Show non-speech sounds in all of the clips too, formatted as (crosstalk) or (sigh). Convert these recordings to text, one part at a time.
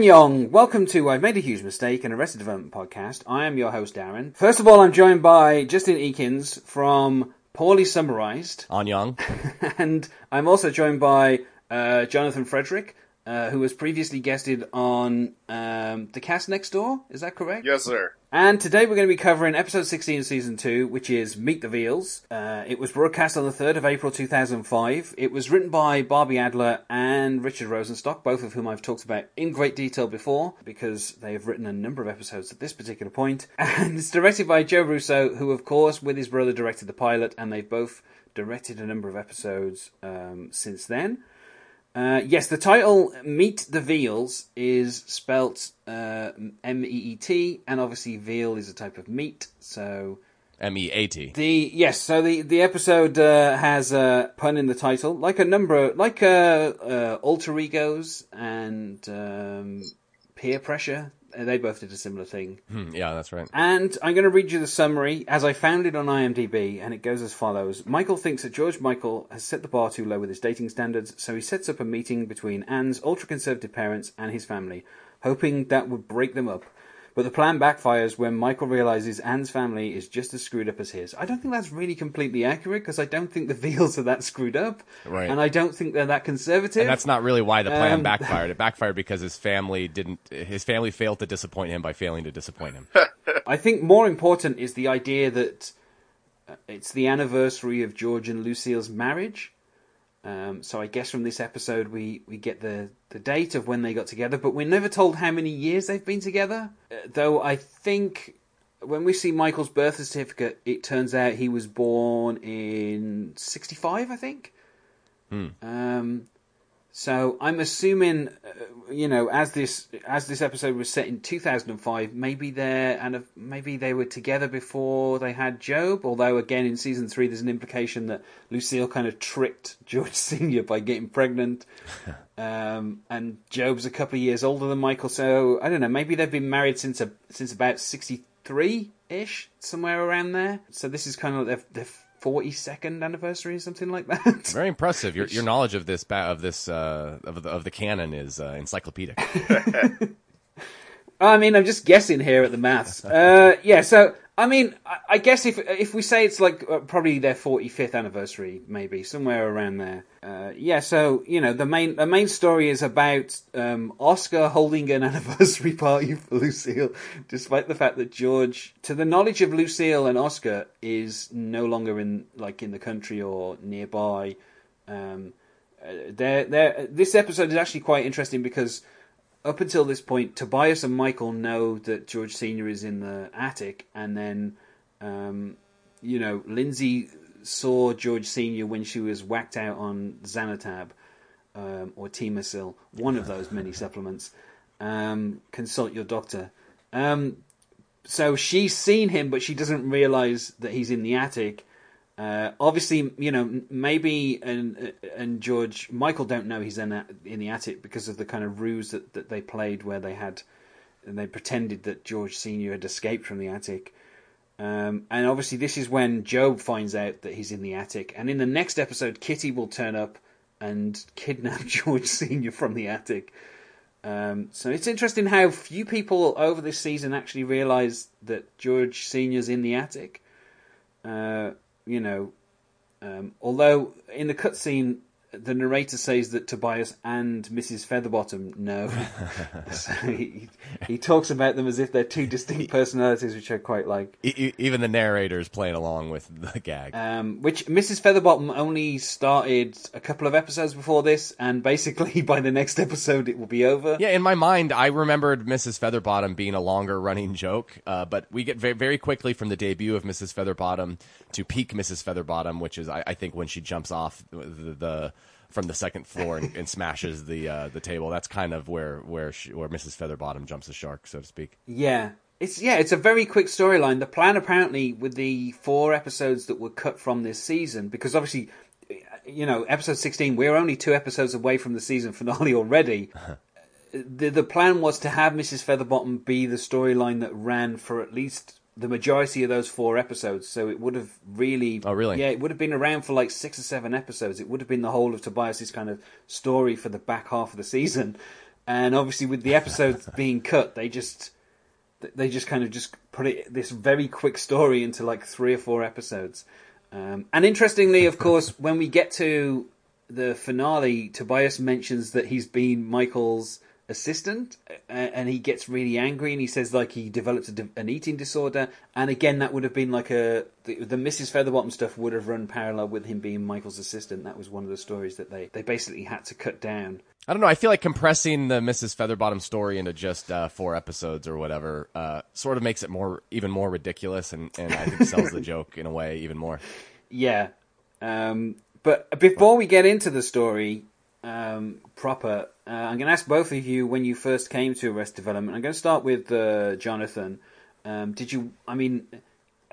Annyeong, welcome to I've Made a Huge Mistake, an Arrested Development podcast. I am your host, Darren. First of all, I'm joined by Justin Eakins from Poorly Summarized, Annyeong. (laughs) and I'm also joined by uh, Jonathan Frederick, uh, who was previously guested on um, The Cast Next Door. Is that correct? Yes, sir. And today we're going to be covering episode 16 of season 2, which is Meet the Veals. Uh, it was broadcast on the 3rd of April 2005. It was written by Barbie Adler and Richard Rosenstock, both of whom I've talked about in great detail before, because they have written a number of episodes at this particular point. (laughs) And it's directed by Joe Russo, who of course with his brother directed the pilot, and they've both directed a number of episodes um, since then. Uh, yes, the title "Meet the Veals" is spelt uh, M E E T, and obviously veal is a type of meat. So M E A T. the yes, so the the episode uh, has a pun in the title, like a number, like uh, uh, alter egos and um, peer pressure. They both did a similar thing. Hmm, Yeah, that's right. And I'm going to read you the summary as I found it on IMDb, and it goes as follows. Michael thinks that George Michael has set the bar too low with his dating standards, so he sets up a meeting between Anne's ultra conservative parents and his family, hoping that would break them up. But the plan backfires when Michael realizes Anne's family is just as screwed up as his. I don't think that's really completely accurate because I don't think the Veals are that screwed up, Right. and I don't think they're that conservative. And that's not really why the plan Um, (laughs) backfired. It backfired because his family didn't. His family failed to disappoint him by failing to disappoint him. (laughs) I think more important is the idea that uh, it's the anniversary of George and Lucille's marriage. Um, so I guess from this episode we, we get the, the date of when they got together, but we're never told how many years they've been together. Uh, though I think when we see Michael's birth certificate, it turns out he was born in 65, I think. Um, so I'm assuming, uh, you know, as this as this episode was set in 2005, maybe they're and maybe they were together before they had Gob. Although again, in season three, there's an implication that Lucille kind of tricked George (laughs) Senior by getting pregnant, (laughs) um, and Gob's a couple of years older than Michael. So I don't know. Maybe they've been married since a, since about 63 ish, somewhere around there. So this is kind of their, their 42nd anniversary or something like that. Very impressive. Your your knowledge of this ba- of this uh, of the of the canon is uh, encyclopedic. (laughs) I mean, I'm just guessing here at the maths. Uh, yeah, so I mean, I, guess if if we say it's like uh, probably their 45th anniversary, maybe somewhere around there. Uh, yeah, so you know, the main the main story is about um, Oscar holding an (laughs) anniversary party for Lucille, despite the fact that George, to the knowledge of Lucille and Oscar, is no longer in like in the country or nearby. Um, uh, they're, they're, this episode is actually quite interesting because up until this point, Tobias and Michael know that George Senior is in the attic, and then, um, you know, Lindsay saw George Senior when she was whacked out on Xanatab um, or Timasil, one of those many supplements. Um, consult your doctor. Um, so she's seen him, but she doesn't realize that he's in the attic. Uh, obviously, you know, Maeby and and George Michael don't know he's in, in the attic because of the kind of ruse that, that they played where they had and they pretended that George Senior had escaped from the attic. Um, and obviously, this is when Gob finds out that he's in the attic. And in the next episode, Kitty will turn up and kidnap (laughs) George Senior from the attic. Um, so it's interesting how few people over this season actually realize that George Senior's in the attic. Uh, you know, um, although in the cutscene, the narrator says that Tobias and Mrs. Featherbottom know. (laughs) (laughs) so he, he talks about them as if they're two distinct (laughs) personalities, which I quite like. Even the narrator is playing along with the gag. Um, which Mrs. Featherbottom only started a couple of episodes before this, and basically by the next episode it will be over. Yeah, in my mind, I remembered Mrs. Featherbottom being a longer running joke, uh, but we get very, very quickly from the debut of Mrs. Featherbottom to peak Mrs. Featherbottom, which is, I, I think, when she jumps off the, the from the second floor and, and smashes the uh, the table. That's kind of where where she, where Mrs. Featherbottom jumps the shark, so to speak. Yeah. It's yeah, it's a very quick storyline. The plan apparently with the four episodes that were cut from this season, because obviously, you know, episode sixteen, we're only two episodes away from the season finale already. (laughs) the the plan was to have Mrs. Featherbottom be the storyline that ran for at least the majority of those four episodes. So it would have really, Oh, really? yeah, it would have been around for like six or seven episodes. It would have been the whole of Tobias's kind of story for the back half of the season. and obviously with the episodes (laughs) being cut, they just they just kind of just put it this very quick story into like three or four episodes. Um, and interestingly, of course, (laughs) when we get to the finale, Tobias mentions that he's been Michael's assistant, and he gets really angry, and he says like he develops an eating disorder. And again, that would have been like a the, the, Mrs. Featherbottom stuff would have run parallel with him being Michael's assistant. That was one of the stories that they they basically had to cut down. I don't know. I feel like compressing the Mrs. Featherbottom story into just uh, four episodes or whatever uh, sort of makes it more even more ridiculous, and, and I think sells the (laughs) joke in a way even more. Yeah, um, but before we get into the story um, proper, uh, I'm going to ask both of you when you first came to Arrest Development. I'm going to start with uh, Jonathan. Um, did you? I mean,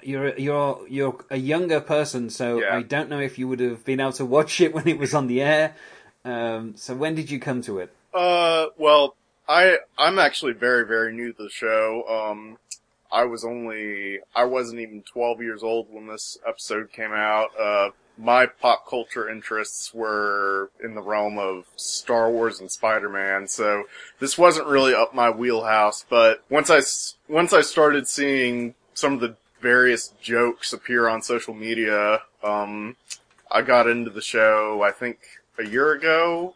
you're you're you're a younger person, so yeah. I don't know if you would have been able to watch it when it was on the air. Um, so when did you come to it? Uh, well, I I'm actually very very new to the show. Um, I was only I wasn't even 12 years old when this episode came out. Uh, my pop culture interests were in the realm of Star Wars and Spider-Man, so this wasn't really up my wheelhouse, but once I, once I started seeing some of the various jokes appear on social media, um, I got into the show, I think a year ago.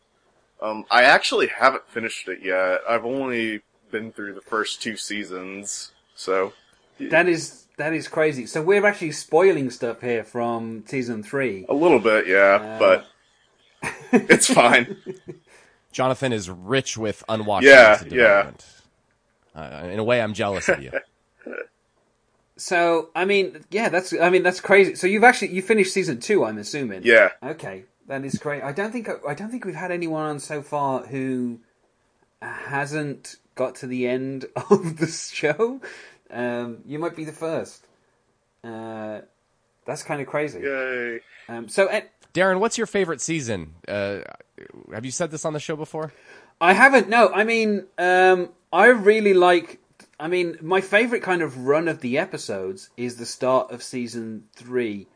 Um, I actually haven't finished it yet. I've only been through the first two seasons, so. That is that is crazy. So we're actually spoiling stuff here from season three. A little bit, yeah, uh... but (laughs) it's fine. Jonathan is rich with unwatched yeah, yeah. Uh, in a way, I'm jealous of you. (laughs) So, I mean, yeah, that's I mean that's crazy. So you've actually you finished season two, I'm assuming. Yeah. Okay, that is great. I don't think I don't think we've had anyone on so far who hasn't got to the end (laughs) of the show. Um, you might be the first. Uh, that's kind of crazy. Yay! Um, so, uh, Darren, what's your favorite season? Uh, have you said this on the show before? I haven't. No, I mean, um, I really like. I mean, my favorite kind of run of the episodes is the start of season three,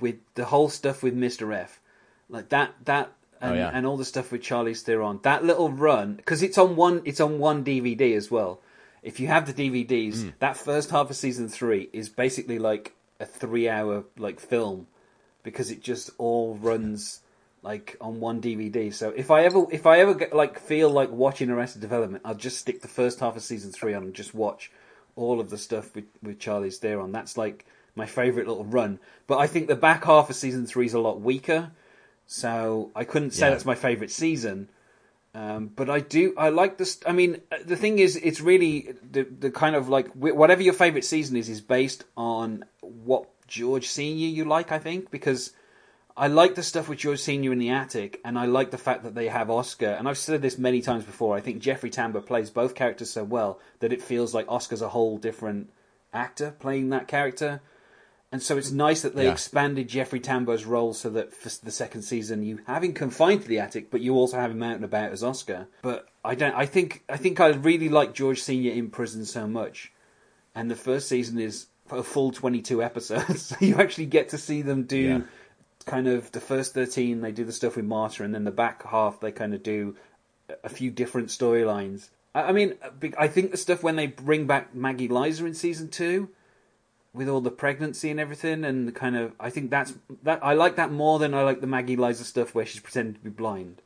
with the whole stuff with Mister F, like that. That oh, and, oh, yeah. and all the stuff with Charlize Theron. That little run because it's on one. It's on one DVD as well if you have the DVDs, mm. that first half of season three is basically like a three-hour like film because it just all runs like on one DVD. So if I ever if I ever get like feel like watching Arrested Development, I'll just stick the first half of season three on and just watch all of the stuff with with Charlize Theron. That's like my favorite little run. But I think the back half of season three is a lot weaker. So I couldn't say yeah. that's my favorite season. Um, but I do, I like this. I mean, the thing is, it's really the the kind of like whatever your favorite season is is based on what George Senior you like. I think because I like the stuff with George Senior in the attic, and I like the fact that they have Oscar. And I've said this many times before. I think Jeffrey Tambor plays both characters so well that it feels like Oscar's a whole different actor playing that character. And so it's nice that they yeah. expanded Jeffrey Tambor's role so that for the second season you have him confined to the attic, but you also have him out and about as Oscar. But I don't. I think I think I really like George Senior in prison so much, and the first season is a full twenty-two (laughs) episodes, so you actually get to see them do. Yeah. Kind of the first thirteen, they do the stuff with Marta, and then the back half they kind of do a few different storylines. I mean, uh, I think the stuff when they bring back Maggie Lizer in season two, with all the pregnancy and everything, and kind of I think that's that I like that more than I like the Maggie Lizer stuff where she's pretending to be blind.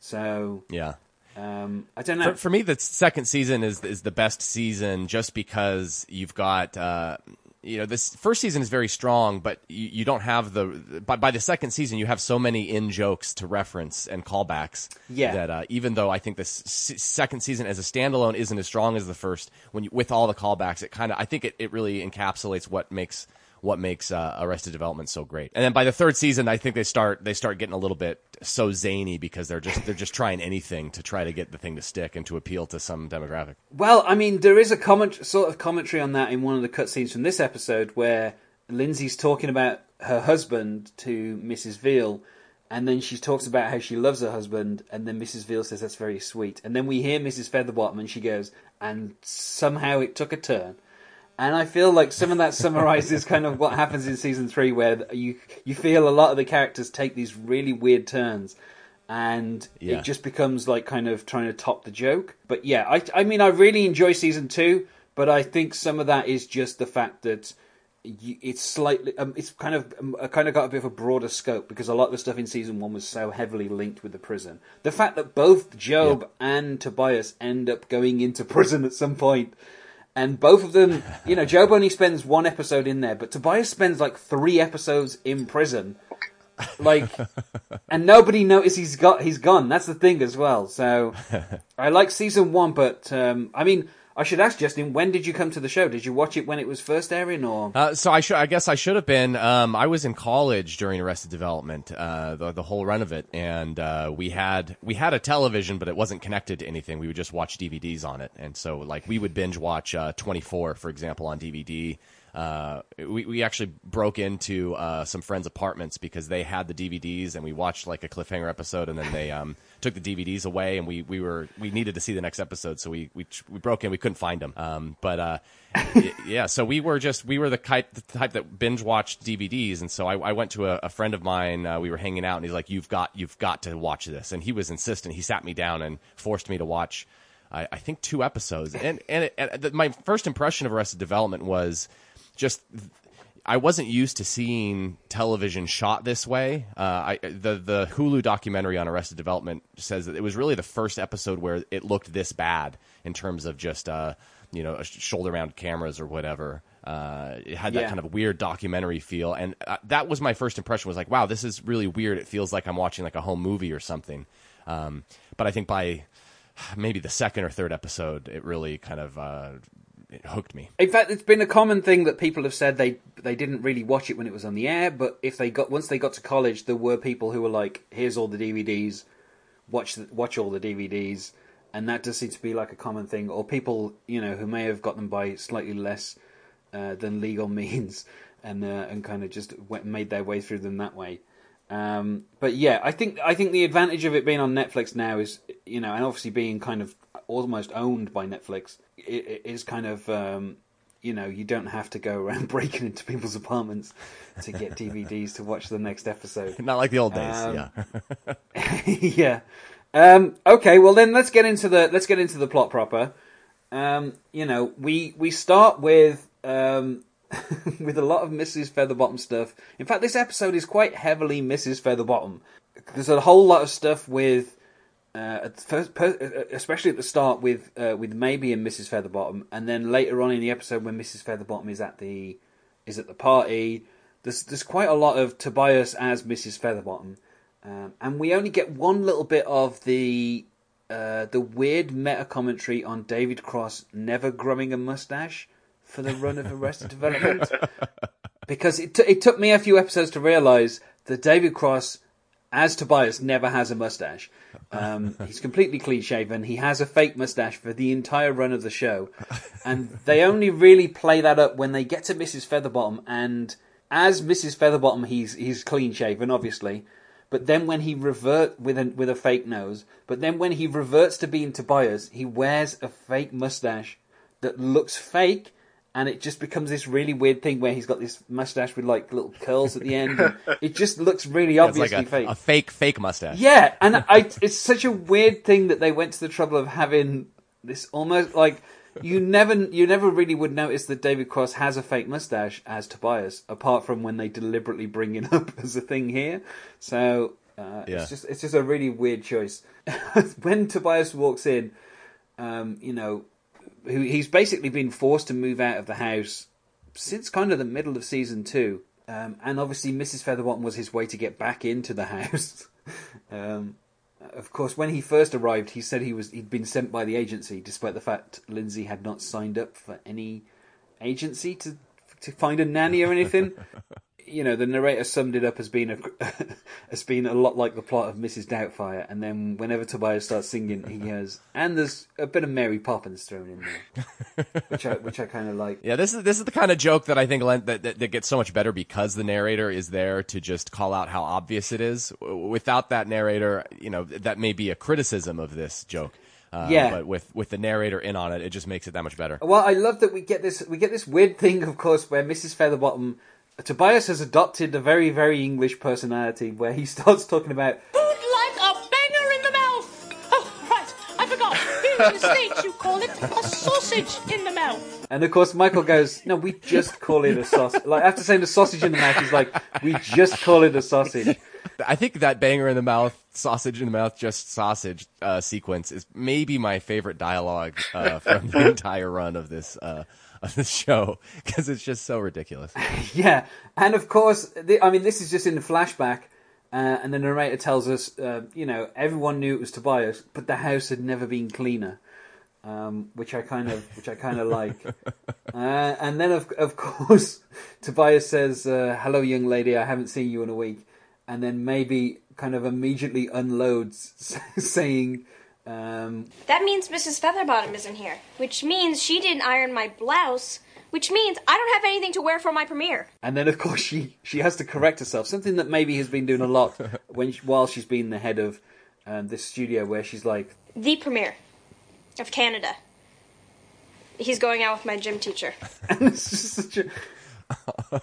So yeah, um, I don't know. For, for, me, the second season is is the best season just because you've got uh, you know this first season is very strong, but you, you don't have the by, by the second season you have so many in jokes to reference and callbacks. Yeah. That uh, even though I think this second season as a standalone isn't as strong as the first, when you, with all the callbacks, it kind of I think it, it really encapsulates what makes what makes uh, Arrested Development so great. And then by the third season, I think they start they start getting a little bit so zany because they're just they're just trying anything to try to get the thing to stick and to appeal to some demographic. Well, I mean, there is a comment sort of commentary on that in one of the cutscenes from this episode where Lindsay's talking about her husband to Mrs. Veal. And then she talks about how she loves her husband, and then Mrs. Veal says that's very sweet. And then we hear Mrs. Featherbottom, and she goes, and somehow it took a turn and I feel like some of that summarizes kind of what happens in season three, where you you feel a lot of the characters take these really weird turns, and Yeah. it just becomes like kind of trying to top the joke. But yeah, I I mean I really enjoy season two, but I think some of that is just the fact that it's slightly um, it's kind of um, kind of got a bit of a broader scope because a lot of the stuff in season one was so heavily linked with the prison. The fact that both Gob and Tobias end up going into prison at some point. And both of them, you know, Gob only spends one episode in there, but Tobias spends like three episodes in prison. Like (laughs) and nobody noticed he's got he's gone. That's the thing as well. So (laughs) i like season one but um i mean i should ask justin when did you come to the show did you watch it when it was first airing or Uh, so I should, I guess I should have been. Um, I was in college during Arrested Development, uh, the the whole run of it, and uh, we had we had a television, but it wasn't connected to anything. We would just watch DVDs on it, and so like we would binge watch uh, Twenty Four, for example, on DVD. Uh, we we actually broke into uh, some friends' apartments because they had the DVDs, and we watched like a cliffhanger episode, and then they um, (laughs) took the DVDs away, and we, we were we needed to see the next episode, so we we, we broke in. We couldn't find them, um, but uh, (laughs) yeah, so we were just we were the type the type that binge watched DVDs, and so I, I went to a, a friend of mine. Uh, we were hanging out, and he's like, "You've got you've got to watch this," and he was insistent. He sat me down and forced me to watch. I, I think two episodes, and and, it, and the, my first impression of Arrested Development was just I wasn't used to seeing television shot this way. Uh, I, the the Hulu documentary on Arrested Development says that it was really the first episode where it looked this bad in terms of just uh, you know shoulder mounted cameras or whatever. Uh, it had that Yeah. kind of weird documentary feel, and uh, that was my first impression. Was like, wow, this is really weird. It feels like I'm watching like a home movie or something. Um, but I think by maybe the second or third episode, it really kind of uh, it hooked me. in fact it's been a common thing that people have said they they didn't really watch it when it was on the air but if they got once they got to college there were people who were like here's all the dvds watch watch all the dvds and that does seem to be like a common thing or people you know who may have got them by slightly less uh, than legal (laughs) means and uh, and kind of just went, made their way through them that way um, but yeah, I think I think the advantage of it being on Netflix now is you know, and obviously being kind of almost owned by Netflix it, it is kind of um, you know you don't have to go around (laughs) breaking into people's apartments to get (laughs) DVDs to watch the next episode. (laughs) Not like the old days. Um, yeah. yeah. Um, okay, well then let's get into the let's get into the plot proper. Um, you know, we we start with um, with a lot of Mrs. Featherbottom stuff. In fact, this episode is quite heavily Mrs. Featherbottom. There's a whole lot of stuff with, uh, at first, per, especially at the start with uh, with Maeby and Mrs. Featherbottom, and then later on in the episode when Mrs. Featherbottom is at the is at the party. There's there's quite a lot of Tobias as Mrs. Featherbottom, um, and we only get one little bit of the uh, the weird meta commentary on David Cross never growing a mustache for the run of Arrested Development, (laughs) because it t- it took me a few episodes to realise that David Cross as Tobias never has a mustache. Um, he's completely clean shaven. He has a fake mustache for the entire run of the show, and they only really play that up when they get to Mrs. Featherbottom. And as Mrs. Featherbottom, he's he's clean shaven, obviously. But then when he revert with a with a fake nose, but then when he reverts to being Tobias, he wears a fake mustache that looks fake, and it just becomes this really weird thing where he's got this mustache with like little curls at the end. and (laughs) it just looks really It's like obviously a, fake. a fake fake mustache. Yeah, and (laughs) I, it's such a weird thing that they went to the trouble of having this almost like you never you never really would notice that David Cross has a fake mustache as Tobias, apart from when they deliberately bring it (laughs) up as a thing here. So uh, Yeah. it's just it's just a really weird choice. when Tobias walks in, um, you know, who he's basically been forced to move out of the house since kind of the middle of season two. Um, and obviously, Mrs. Featherbottom was his way to get back into the (laughs) house. um, of course, when he first arrived, he said he was he'd been sent by the agency, despite the fact Lindsay had not signed up for any agency to to find a nanny or anything. (laughs) you know, the narrator summed it up as being a (laughs) as being a lot like the plot of Mrs. Doubtfire. And then whenever Tobias starts singing, he goes, "And there's a bit of Mary Poppins thrown in there," (laughs) which I which I kind of like. Yeah, this is this is the kind of joke that I think that, that that gets so much better because the narrator is there to just call out how obvious it is. Without that narrator, you know, that may be a criticism of this joke. Uh, Yeah. but with with the narrator in on it, it just makes it that much better. Well, I love that we get this we get this weird thing, of course, where Mrs. Featherbottom Tobias has adopted a very, very English personality where he (laughs) starts talking about food like a banger in the mouth. Oh, right, I forgot. Here in the (laughs) States, you call it a sausage in the mouth. And of course, Michael goes, "No, we just call it a sausage." Like after saying the sausage in the mouth, he's like, "We just call it a sausage." I think that banger in the mouth, sausage in the mouth, just sausage uh, sequence is maybe my favorite dialogue uh, from the (laughs) entire run of this. Uh, of this show because it's just so ridiculous. (laughs) Yeah, and of course, the, I mean, this is just in the flashback, uh, and the narrator tells us, uh, you know, everyone knew it was Tobias, but the house had never been cleaner, um, which I kind of, which I kind of like. (laughs) Uh, and then, of of course, (laughs) Tobias says, uh, "Hello, young lady, I haven't seen you in a week," and then Maeby kind of immediately unloads, saying. Um, That means Mrs. Featherbottom isn't here, which means she didn't iron my blouse, which means I don't have anything to wear for my premiere. And then, of course, she, she has to correct herself. Something that Maeby has been doing a lot (laughs) when she, while she's been the head of um, this studio, where she's like, The premiere of Canada. He's going out with my gym teacher. (laughs) it's just such a.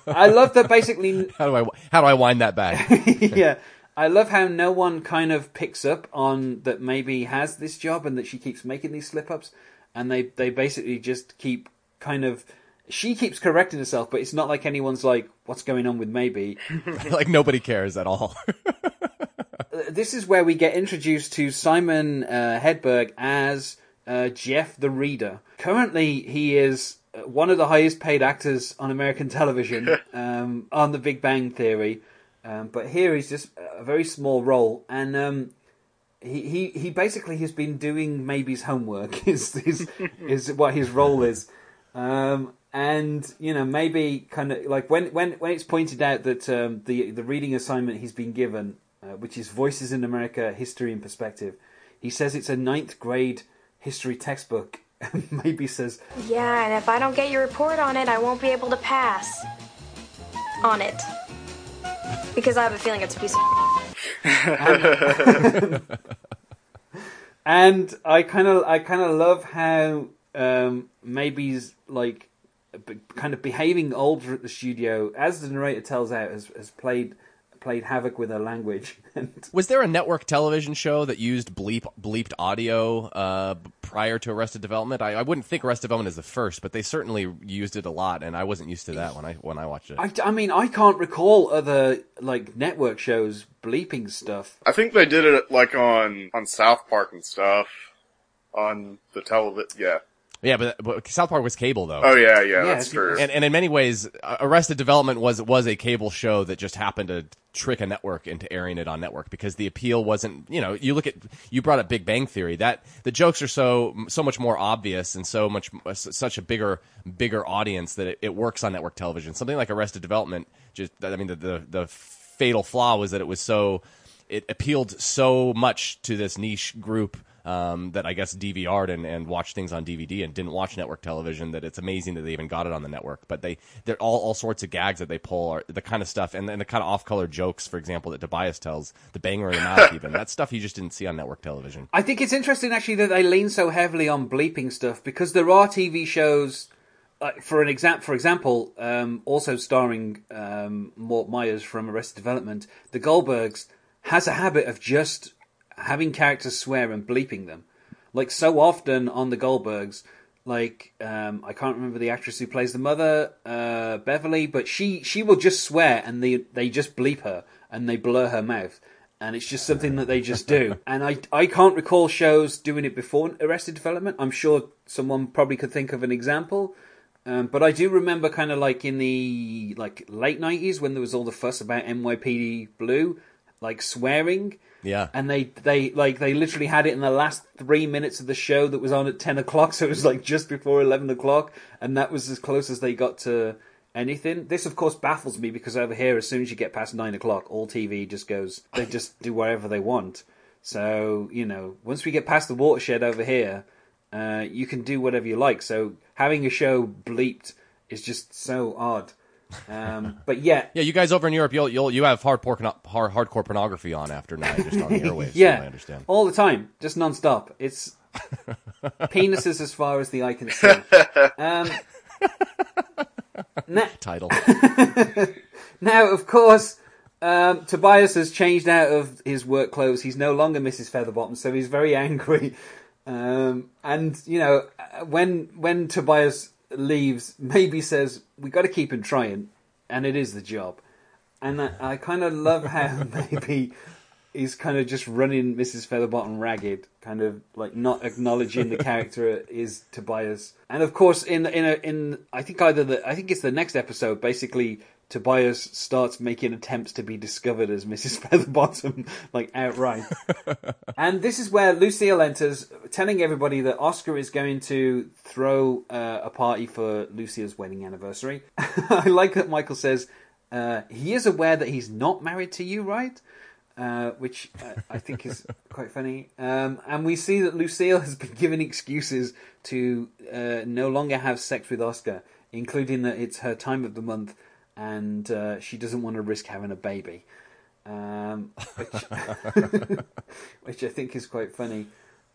I love that. Basically, (laughs) How do I how do I wind that back? yeah, I love how no one kind of picks up on that. Maeby has this job and that she keeps making these slip ups, and they they basically just keep kind of. She keeps correcting herself, but it's not like anyone's like, "What's going on with Maeby?" (laughs) like nobody cares at all. (laughs) this is where we get introduced to Simon uh, Helberg as uh, Jeff the Reader. Currently, he is uh, one of the highest paid actors on American television (laughs) um, on The Big Bang Theory, um, but here he's just a very small role, and um, he, he he basically has been doing Maeby's homework. (laughs) Is is is what his role is. Um, and you know Maeby kind of like when when when it's pointed out that um, the the reading assignment he's been given, uh, which is Voices in America: History and Perspective, he says it's a ninth grade history textbook. (laughs) Maeby says, Yeah, and if I don't get your report on it, I won't be able to pass on it. Because I have a feeling it's a piece of. (laughs) and I kind of I kind of love how um, Maeby's like kind of behaving older at the studio, as the narrator tells out, has, has played played havoc with her language. (laughs) And Was there a network television show that used bleep bleeped audio uh, prior to Arrested Development? I, I wouldn't think Arrested Development is the first, but they certainly used it a lot, and I wasn't used to that when I when I watched it. I, I mean, I can't recall other like network shows bleeping stuff. I think they did it like on on South Park and stuff on the television. Yeah. Yeah, but, but South Park was cable though. Oh yeah, yeah, Yeah, that's true. and, and in many ways, uh, Arrested Development was was a cable show that just happened to trick a network into airing it on network because the appeal wasn't. You know, you look at you brought up Big Bang Theory. That the jokes are so so much more obvious and so much uh, such a bigger bigger audience that it, it works on network television. Something like Arrested Development, just I mean the the, the fatal flaw was that it was so it appealed so much to this niche group um, that I guess DVR'd and, and watched things on DVD and didn't watch network television. That it's amazing that they even got it on the network. But they they're all all sorts of gags that they pull are the kind of stuff and, and the kind of off color jokes, for example, that Tobias tells the banger in the mouth. (laughs) even that stuff you just didn't see on network television. I think it's interesting actually that they lean so heavily on bleeping stuff because there are TV shows. Uh, for an example, for example, um, also starring um, Mort Myers from Arrested Development, The Goldbergs has a habit of just having characters swear and bleeping them. Like so often on The Goldbergs, like um, I can't remember the actress who plays the mother, uh, Beverly, but she she will just swear and they they just bleep her and they blur her mouth and it's just something that they just do. (laughs) And I I can't recall shows doing it before Arrested Development. I'm sure someone probably could think of an example. Um, but I do remember kind of like in the like late nineties when there was all the fuss about NYPD Blue, like swearing. Yeah. And they they like they literally had it in the last three minutes of the show that was on at ten o'clock, (laughs) so it was like just before eleven o'clock, and that was as close as they got to anything. This of course baffles me because over here, as soon as you get past nine o'clock, all TV just goes. They just do whatever they want. So you know, once we get past the watershed over here, uh, you can do whatever you like. So having a show bleeped is just so odd. Um, but yeah, (laughs) Yeah, you guys over in Europe, you'll you'll you have hard porn, hard, hardcore pornography on after nine, just on the (laughs) airwaves. yeah, I understand. all the time, just non-stop. It's (laughs) penises as far as the eye can see. Um, now, Title. now, of course, um, Tobias has changed out of his work clothes. He's no longer Mrs. Featherbottom, so he's very angry. Um, and you know, when when Tobias leaves, Maeby says we got to keep him trying, and it is the job. And I, I kind of love how (laughs) maybe he's kind of just running Mrs. Featherbottom ragged, kind of like not acknowledging the character (laughs) is Tobias. And of course, in in a, in I think either the I think it's the next episode. Basically, Tobias starts making attempts to be discovered as Mrs. (laughs) Featherbottom, like outright. (laughs) and this is where Lucille enters, telling everybody that Oscar is going to throw uh, a party for Lucille's wedding anniversary. (laughs) I like that Michael says uh, he is aware that he's not married to you, right? Uh, which uh, I think is quite funny. Um, and we see that Lucille has been given excuses to uh, no longer have sex with Oscar, including that it's her time of the month and uh, she doesn't want to risk having a baby, um, (laughs) which, (laughs) which I think is quite funny.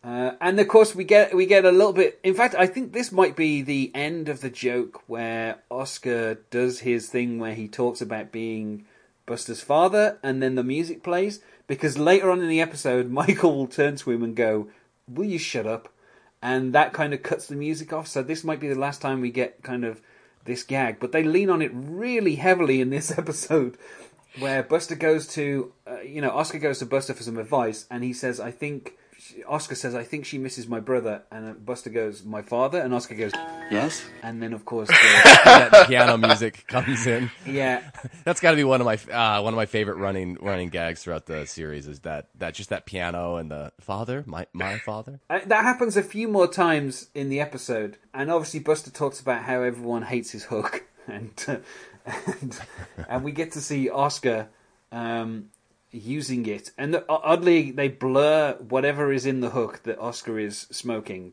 Uh, and of course, we get we get a little bit. In fact, I think this might be the end of the joke where Oscar does his thing where he talks about being Buster's father, and then the music plays. Because later on in the episode, (laughs) Michael will turn to him and go, "Will you shut up?" And that kind of cuts the music off. So this might be the last time we get kind of this gag, but they lean on it really heavily in this (laughs) episode, where Buster goes to, uh, you know, Oscar goes to Buster for some advice, and he says, "I think." Oscar says, "I think she misses my brother," and uh, Buster goes, "My father," and Oscar goes, Yes? and then of course, the, (laughs) that (laughs) piano music comes in. yeah, (laughs) That's got to be one of my uh, one of my favorite running running gags throughout the series. Is that that just that piano and the father, my my father. Uh, that happens a few more times in the episode, and obviously Buster talks about how everyone hates his hook, and uh, and, and we get to see Oscar um, using it, and the, oddly they blur whatever is in the hook that Oscar is smoking,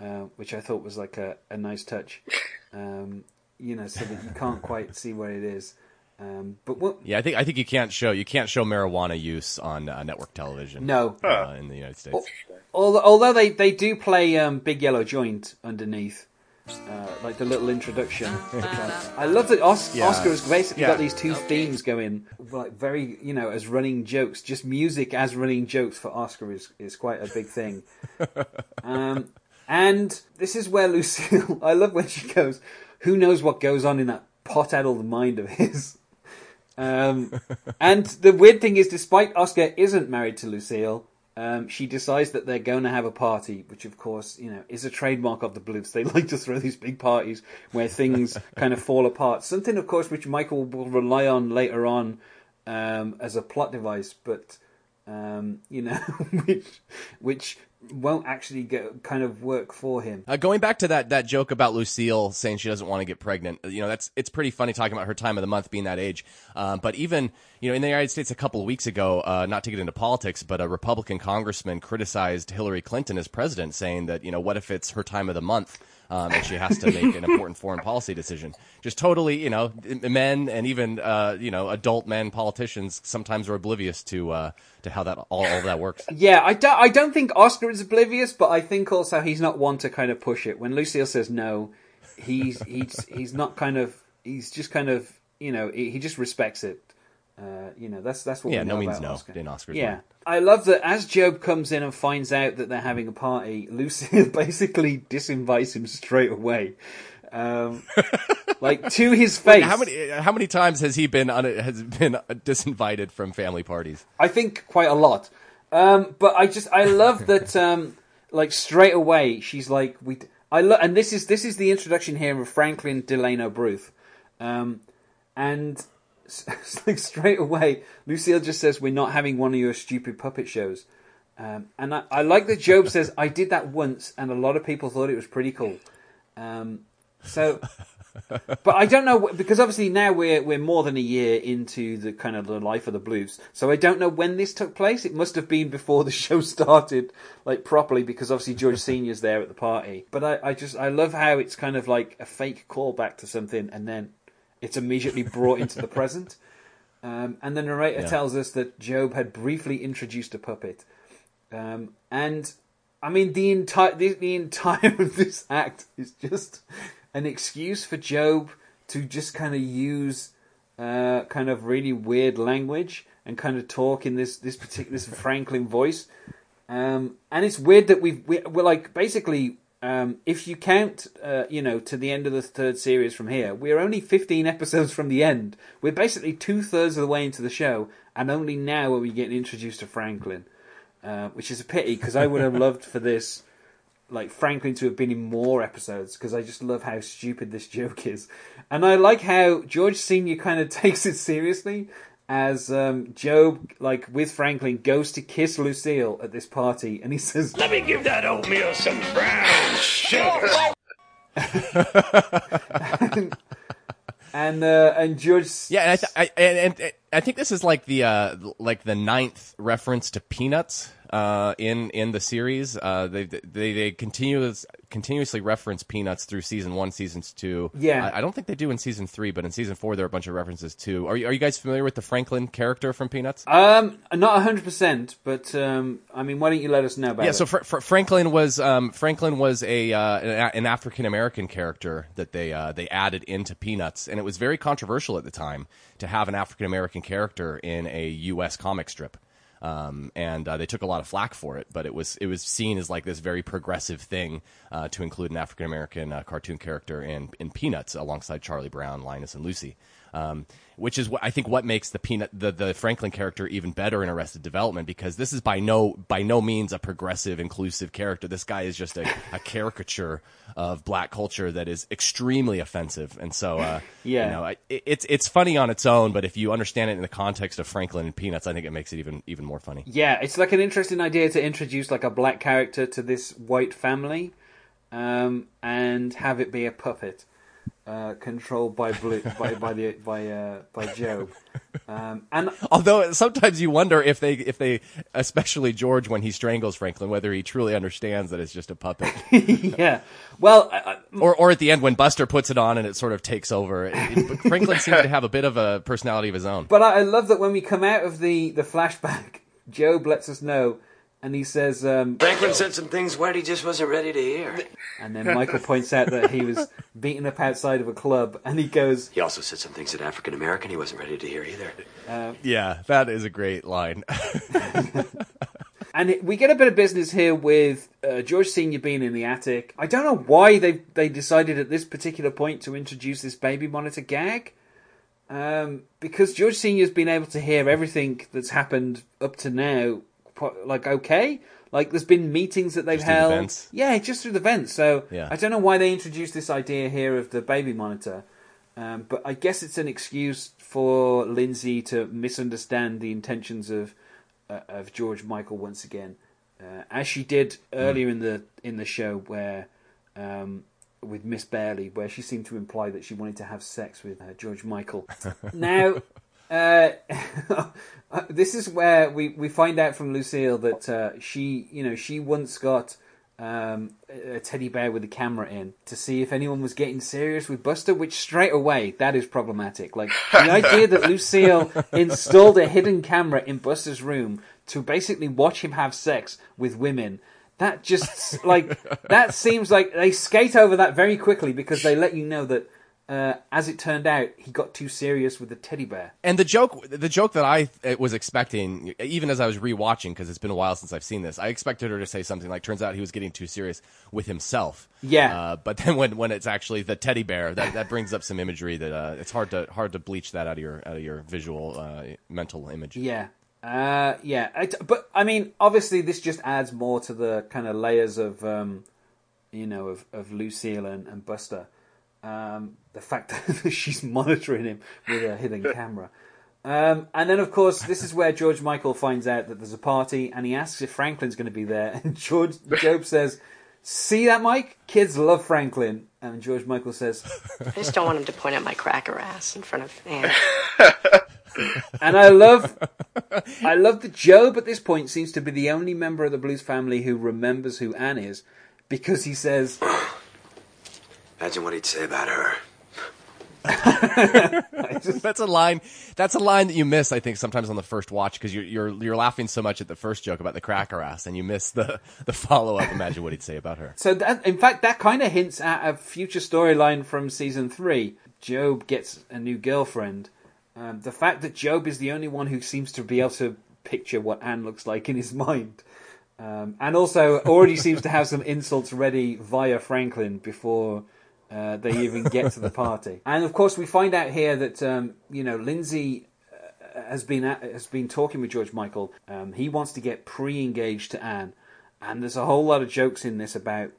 uh, which I thought was like a, a nice touch, (laughs) um, you know, so that you can't quite see what it is. Um, but what? Yeah, I think I think you can't show you can't show marijuana use on uh, network television. No, uh, in the United States. Although, although they, they do play um, Big Yellow Joint underneath, uh, like the little introduction. I, I love that Os- Yeah. Oscar has basically Yeah. got these two themes going, like very you know as running jokes. Just music as running jokes for Oscar is is quite a big thing. (laughs) um, and this is where Lucille. (laughs) I love when she goes. Who knows what goes on in that pot-addled mind of his? Um, (laughs) and the weird thing is, despite Oscar isn't married to Lucille, um, she decides that they're going to have a party, which of course, you know, is a trademark of the Bluths. They (laughs) like to throw these big parties where things (laughs) kind of fall apart. Something, of course, which Michael will rely on later on um, as a plot device, but um, you know, (laughs) which which won't actually go, kind of work for him. Uh, going back to that that joke about Lucille saying she doesn't want to get pregnant, you know, that's it's pretty funny talking about her time of the month being that age. Um, but even you know, in the United States, a couple of weeks ago, uh, not to get into politics, but a Republican congressman criticized Hillary Clinton as president, saying that you know, what if it's her time of the month? Um, and she has to make an important foreign policy decision. Just totally, you know, men and even uh, you know adult men politicians sometimes are oblivious to uh, to how that all, all that works. Yeah, I don't. I don't think Oscar is oblivious, but I think also he's not one to kind of push it. When Lucille says no, he's he's he's not kind of. He's just kind of you know he, he just respects it. Uh, you know that's that's what Yeah, no means about no Oscar. in Oscar's Yeah, mind. I love that as Gob comes in and finds out that they're having a party, Lucille (laughs) basically disinvites him straight away. Um, (laughs) like to his face. How many how many times has he been un, has been disinvited from family parties? I think quite a lot. Um, but I just I love (laughs) that um, like straight away she's like we I love and this is this is the introduction here of Franklin Delano Bluth, um, and (laughs) like straight away Lucille just says we're not having one of your stupid puppet shows, um, and I, I like that Gob says I did that once and a lot of people thought it was pretty cool. Um, so but I don't know because obviously now we're we're more than a year into the kind of the life of the Bluths. So I don't know when this took place. It must have been before the (laughs) show started, like properly, because obviously George Senior's there at the party. But I, I just I love how it's kind of like a fake callback to something, and then it's immediately brought into the (laughs) present. Um, and the narrator Yeah. tells us that Gob had briefly introduced a puppet, um, and I mean the entire the, the entire of this act is just an excuse for Gob to just kind of use uh, kind of really weird language and kind of talk in this this particular this (laughs) Franklin voice. Um, and it's weird that we've we, we're like basically um, if you count uh, you know to the end of the third series from here, we're only 15 episodes from the end. We're basically two thirds of the way into the show, and only now are we getting introduced to Franklin, uh, which is a pity because I would have loved for this like Franklin to have been in more episodes because I just love how stupid this joke is, and I like how George Senior kind of (laughs) takes it seriously as um, Gob, like with Franklin, goes to kiss Lucille at this party, and he says, Let me give that oatmeal some brown sugar. (laughs) (laughs) and uh, and Judge, Yeah, and I, th- I and, and, and I think this is like the uh, like the ninth reference to Peanuts uh, in in the series. Uh, they they they continuous continuously reference Peanuts through season one, seasons two. Yeah. I, I don't think they do in season three, but in season four there are a bunch of references too. Are you are you guys familiar with the Franklin character from Peanuts? um, not hundred percent, but um, I mean, why don't you let us know about it? Yeah, it? so Fr- Fr- Franklin was um, Franklin was a uh, an, an African American character that they uh, they added into Peanuts, and it was very controversial at the time to have an African American character in a U.S. comic strip. Um, and uh, they took a lot of flack for it, but it was it was seen as like this very progressive thing uh, to include an African American uh, cartoon character in in Peanuts alongside Charlie Brown, Linus, and Lucy. Um, which is what I think what makes the peanut the, the Franklin character even better in Arrested Development because this is by no by no means a progressive inclusive character. This guy is just a, a caricature of black culture that is extremely offensive, and so uh, Yeah. you know I, it, it's it's funny on its own, but if you understand it in the context of Franklin and Peanuts, I think it makes it even even more funny. Yeah, it's like an interesting idea to introduce like a black character to this white family, um, and have it be a puppet uh, controlled by blue by by the by uh, by Gob. Um, and Although sometimes you wonder if they if they especially George when he strangles Franklin whether he truly understands that it's just a puppet. (laughs) yeah, well, I, I, or or at the end when Buster puts it on and it sort of takes over. It- it- Franklin seems to have a bit of a personality of his own. But I, I love that when we come out of the, the flashback, Gob lets us know, and he says, um, Franklin said some things Whitey just wasn't ready to hear. and then Michael points out that he was beaten up outside of a club, and he goes, He also said some things that African American he wasn't ready to hear either. Yeah, that is a great line. (laughs) (laughs) and it, we get a bit of business here with uh, George Senior being in the attic. I don't know why they they decided at this particular point to introduce this baby monitor gag. Um, because George Senior's been able to hear everything that's happened up to now, quite- like okay, like there's been meetings that they've Just the held, vents? yeah, just through the vents. So Yeah. I don't know why they introduced this idea here of the baby monitor, um, but I guess it's an excuse for Lindsay to misunderstand the intentions of uh, of George Michael once again, uh, as she did earlier in the in the show where. Um, with Miss Bailey, where she seemed to imply that she wanted to have sex with uh, George Michael. (laughs) now, uh, (laughs) this is where we, we find out from Lucille that uh, she, you know, she once got um, a teddy bear with a camera in to see if anyone was getting serious with Buster, which straight away that is problematic. Like (laughs) the idea that Lucille installed a hidden camera in Buster's room to basically watch him have sex with women. That just like that seems like they skate over that very quickly because they let you know that uh, as it turned out, he got too serious with the teddy bear. And the joke, the joke that I uh, was expecting, even as I was rewatching, because it's been a while since I've seen this, I expected her to say something like, "Turns out he was getting too serious with himself." Yeah. Uh, but then when, when it's actually the teddy bear, that, that brings up some imagery that uh, it's hard to hard to bleach that out of your out of your visual uh, mental image. Yeah. Uh, yeah, I t- but I mean, obviously, this just adds more to the kind of layers of, um, you know, of, of Lucille and, and Buster. Um, the fact (laughs) that she's monitoring him with a hidden camera. Um, and then, of course, this is where George Michael finds out that there's a party, and he asks if Franklin's going to be there. And George Gob says, "See that, Mike? Kids love Franklin." And George Michael says, I just don't want him to point at my cracker ass in front of Anne. (laughs) And I love, I love that Gob at this point seems to be the only member of the Bluths family who remembers who Anne is, because he says, Imagine what he'd say about her. (laughs) That's a line. That's a line that you miss, I think, sometimes on the first watch because you're you're you're laughing so much at the first joke about the cracker ass, and you miss the the follow up. Imagine what he'd say about her. so that, in fact, that kind of hints at a future storyline from season three. Gob gets a new girlfriend. Um, the fact that Gob is the only one who seems to be able to picture what Anne looks like in his (laughs) mind. Um, and also already seems to have some insults ready via Franklin before uh, they even get to the (laughs) party. And of course, we find out here that um, you know Lindsay uh, has been at, has been talking with George Michael. Um, he wants to get pre-engaged to Anne, and there's a whole lot of jokes in this about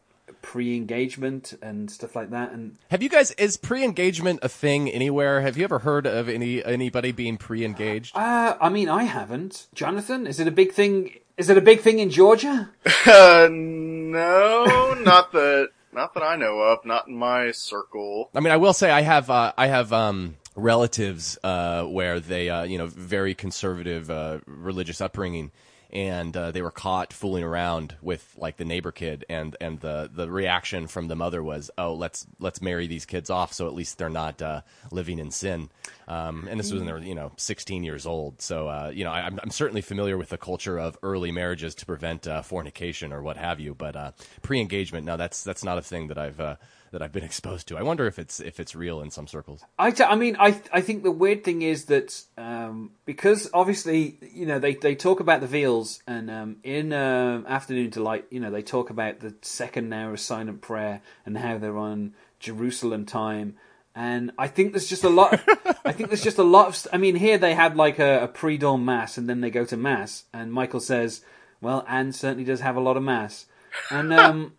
pre-engagement and stuff like that. And Have you guys is pre-engagement a thing anywhere? Have you ever heard of any anybody being pre-engaged? uh, I mean, I haven't. Jonathan, is it a big thing? Is it a big thing in Georgia? (laughs) Uh, no, not that, not that I know of. Not in my circle. I mean, I will say I have uh, I have um, relatives uh, where they uh, you know very conservative uh, religious upbringing, and uh, they were caught fooling around with like the neighbor kid, and and the the reaction from the mother was, oh, let's let's marry these kids off, so at least they're not uh, living in sin. Um, and this was when they were you know 16 years old, so uh, you know I, I'm I'm certainly familiar with the culture of early marriages to prevent uh, fornication or what have you, but uh, pre-engagement, no, that's that's not a thing that I've. Uh, that I've been (laughs) exposed to. I wonder if it's if it's real in some circles. I, t- I mean, I I think the weird thing is that um, because obviously you know they, they talk about the veals and um, in um, Afternoon Delight you know they talk about the second hour of silent prayer and how they're on Jerusalem time and I think there's just a lot. (laughs) I think there's just a lot of. St- I mean, here they had like a, a pre-dawn mass and then they go to mass and Michael says, "Well, Anne certainly does have a lot of mass," and um,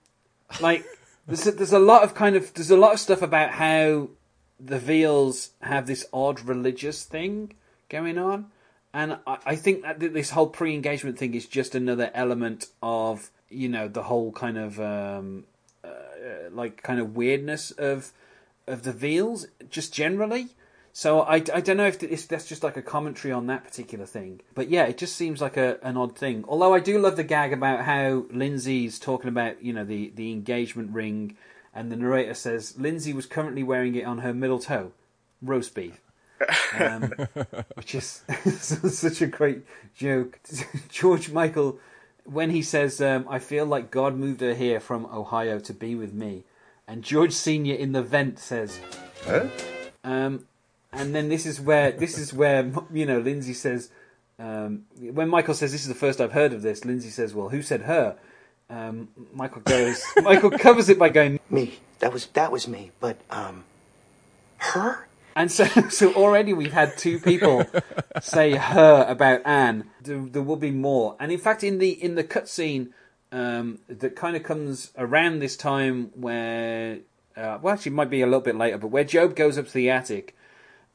like there's a, there's a lot of kind of there's a lot of stuff about how the Veals have this odd religious thing going on, and I, I think that this whole pre-engagement thing is just another element of you know the whole kind of um, uh, like kind of weirdness of of the Veals just generally. So I, I don't know if, if that's just like a commentary on that particular thing, but yeah, it just seems like a, an odd thing. Although I do love the gag about how Lindsay's talking about you know the the engagement ring, and the narrator says Lindsay was currently wearing it on her middle toe, roast beef, um, (laughs) which is (laughs) such a great joke. (laughs) George Michael, when he says, um, "I feel like God moved her here from Ohio to be with me," and George Senior in the vent says, Huh? um, and then this is where this is where you know Lindsay says um, when Michael says this is the first I've heard of this. Lindsay says, "Well, who said her?" Um, Michael goes. (laughs) Michael covers it by going Me. That was that was me. But um, her. And so, (laughs) so already we've had two people say her about Anne. There, there will be more. And in fact, in the in the cutscene um, that kind of comes around this time, where uh, well, actually, it might be a little bit later, but where Gob goes up to the attic,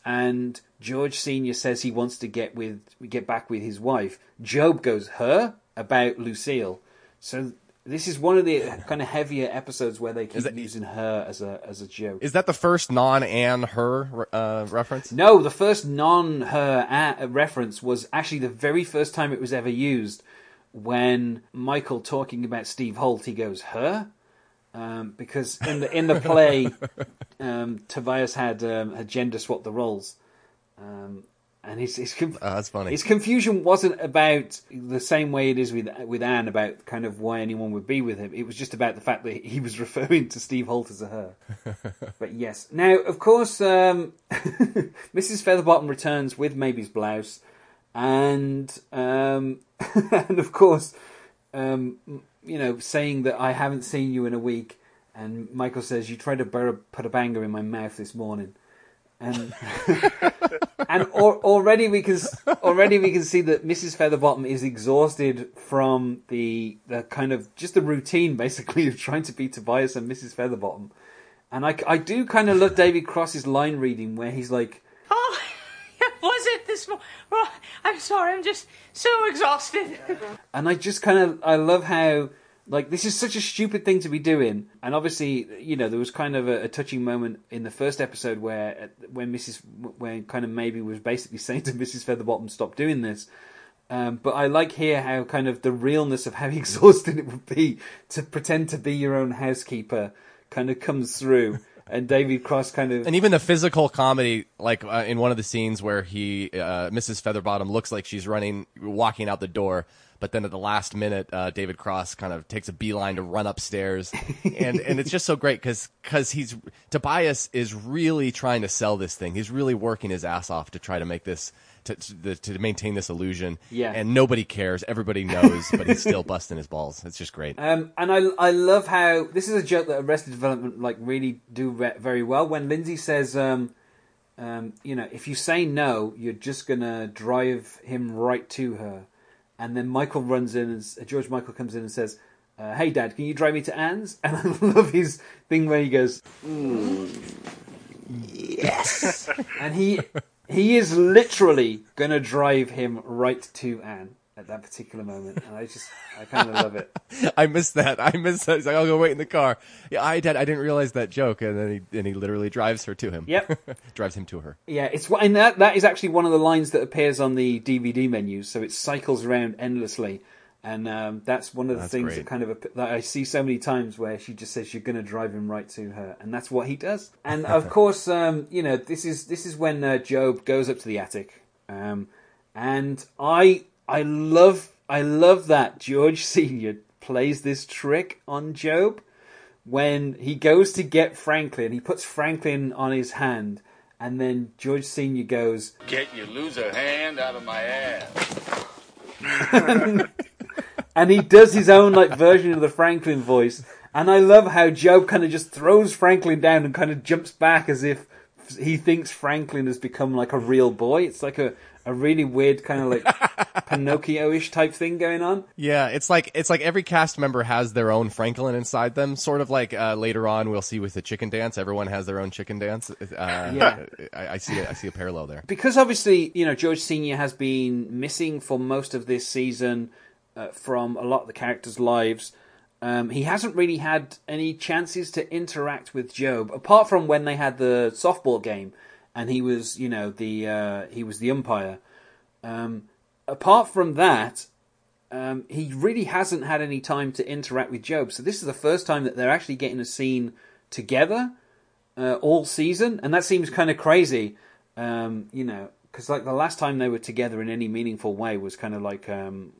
and George Senior says he wants to get with get back with his wife. Gob goes her about Lucille. So this is one of the kind of heavier episodes where they keep that- using her as a as a joke. Is that the first non-Anne her uh, reference? No, the first non her a- reference was actually the very first time it was ever used when Michael talking about Steve Holt, he goes her. Um, because in the in the play, um, Tobias had um, had gender swapped the roles, um, and his his, conf- Oh, that's funny. his confusion wasn't about the same way it is with with Anne about kind of why anyone would be with him. It was just about the fact that he was (laughs) referring to Steve Holt as a her. (laughs) But yes. Now, of course, um, (laughs) Mrs. Featherbottom returns with Maeby's blouse, and um, and of course, um, you know, saying that I haven't seen you in a week, and Michael says you tried to bur- put a banger in my mouth this morning, and (laughs) and al- already we can already we can see that Mrs. Featherbottom is exhausted from the the kind of just the routine basically (laughs) of trying to be Tobias and Mrs. Featherbottom. And I, I do kind of love David Cross's line reading where he's like, was it this morning? Oh, I'm sorry, I'm just so exhausted. (laughs) and I just kind of I love how like this is such a stupid thing to be doing. And obviously, you know, there was kind of a, a touching moment in the first episode where uh, when Mrs. when kind of Maeby was basically (laughs) saying to Mrs. Featherbottom, "Stop doing this." Um, but I like here how kind of the realness of how (laughs) exhausting it would be to pretend to be your own housekeeper kind of comes through. And David Cross kind of And even the physical comedy, like uh, in one of the scenes where he, uh, Mrs. Featherbottom looks like she's running, walking out the door, but then at the last minute, uh, David Cross kind of takes a beeline to run upstairs, (laughs) and and it's just so great because because he's Tobias is really trying to sell this thing. He's really working his ass off to try to make this. To, to, to maintain this illusion, Yeah. and nobody cares. Everybody knows, but he's still (laughs) busting his balls. It's just great. Um, and I, I love how this is a joke that Arrested Development like really do re- very well. When Lindsay says, um, um, you know, if you say no, you're just gonna drive him right to her, and then Michael runs in and s- George Michael comes in and says, uh, "Hey, Dad, can you drive me to Anne's?" (laughs) And I love his thing where he goes, Yes. (laughs) and he he is literally gonna drive him right to Anne at that particular moment, and I just I kind of love it. (laughs) I miss that. I miss that. He's like, I'll go wait in the car. Yeah, I did. I didn't realize that joke, and then he and he literally drives her to him. Yep. (laughs) drives him to her. Yeah, it's and that that is actually one of the lines that appears on the DVD menu, So it cycles around endlessly, and um, that's one of the That's things great. that kind of that I see so many times where she just says you're going to drive him right to her, and that's what he does. And of (laughs) course, um, you know this is this is when uh, Gob goes up to the attic, um, and I I love I love that George (laughs) Senior plays this trick on Gob when he goes to get Franklin, he puts Franklin on his hand, and then George Senior goes, Get your loser hand out of my ass. (laughs) and he does his own like version of the Franklin voice. And I love how Gob kind of just throws Franklin down and kind of jumps back as if he thinks Franklin has become like a real boy. It's like a, a really weird kind of like (laughs) Pinocchio-ish type thing going on. Yeah, it's like it's like every cast member has their own Franklin inside them. Sort of like uh, later on we'll see with the chicken dance. Everyone has their own chicken dance. Uh, Yeah. I, I see. I see a parallel there. because obviously you know George Senior has been missing for most of this season uh, from a lot of the characters' lives. Um, he hasn't really had any chances to interact with Gob, apart from when they had the softball game, and he was, you know, the uh, he was the umpire. Um, apart from that, um, he really hasn't had any time to interact with Gob. So this is the first time that they're actually getting a scene together uh, all season, and that seems kind of crazy, um, you know, because like the last time they were together in any meaningful way was kind of like um,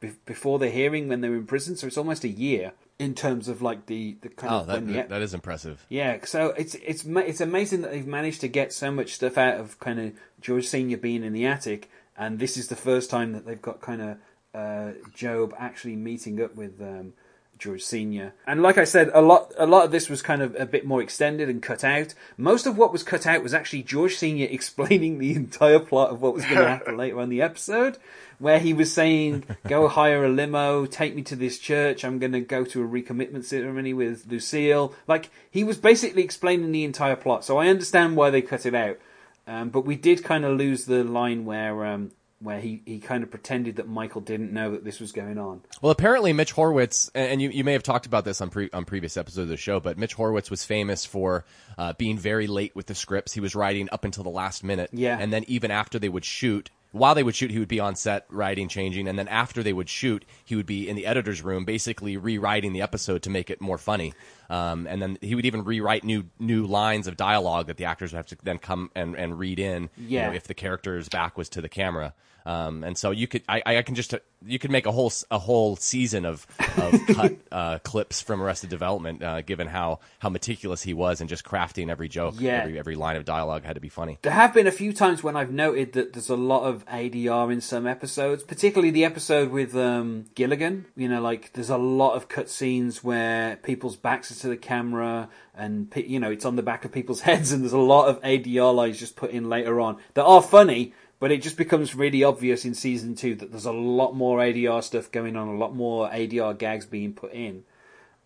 be- before the hearing when they were in prison. So it's almost a year in terms of like the the kind Oh, of that the, that is impressive. yeah, so it's it's it's amazing that they've managed to get so much stuff out of kind of George Senior being in the attic, and this is the first time that they've got kind of uh, Gob actually meeting up with um, George Senior. And like I said, a lot a lot of this was kind of a bit more extended and cut out. Most of what was cut out was actually George Senior (laughs) explaining the entire plot of what was going (laughs) to happen later on the episode. Where he was saying, "Go hire a limo, take me to this church. I'm going to go to a recommitment ceremony with Lucille." Like he was basically explaining the entire plot. So I understand why they cut it out. Um, but we did kind of lose the line where um, where he, he kind of pretended that Michael didn't know that this was going on. Well, apparently Mitch Hurwitz, and you, you may have talked about this on pre, on previous episodes of the show, but Mitch Hurwitz was famous for uh, being very late with the scripts. He was writing up until the last minute, Yeah. and then even after they would shoot. While they would shoot, he would be on set writing, changing, and then after they would shoot, he would be in the editor's room, basically rewriting the episode to make it more funny. Um, and then he would even rewrite new new lines of dialogue that the actors would have to then come and, and read in. you know, if the character's back was to the camera. Um, and so you could, I, I can just, you could make a whole, a whole season of, of (laughs) cut, uh, clips from Arrested Development, uh, given how, how meticulous he was and just crafting every joke. Yeah. Every, every line of dialogue had to be funny. There have been a few times when I've noted that there's a lot of ADR in some episodes, particularly the episode with um, Gilligan. You know, like there's a lot of cut scenes where people's backs are to the camera, and you know it's on the back of people's (laughs) heads, and there's a lot of ADR lines just put in later on that are funny. But it just becomes really obvious in season two that there's a lot more ADR stuff going on, a lot more ADR gags being put in.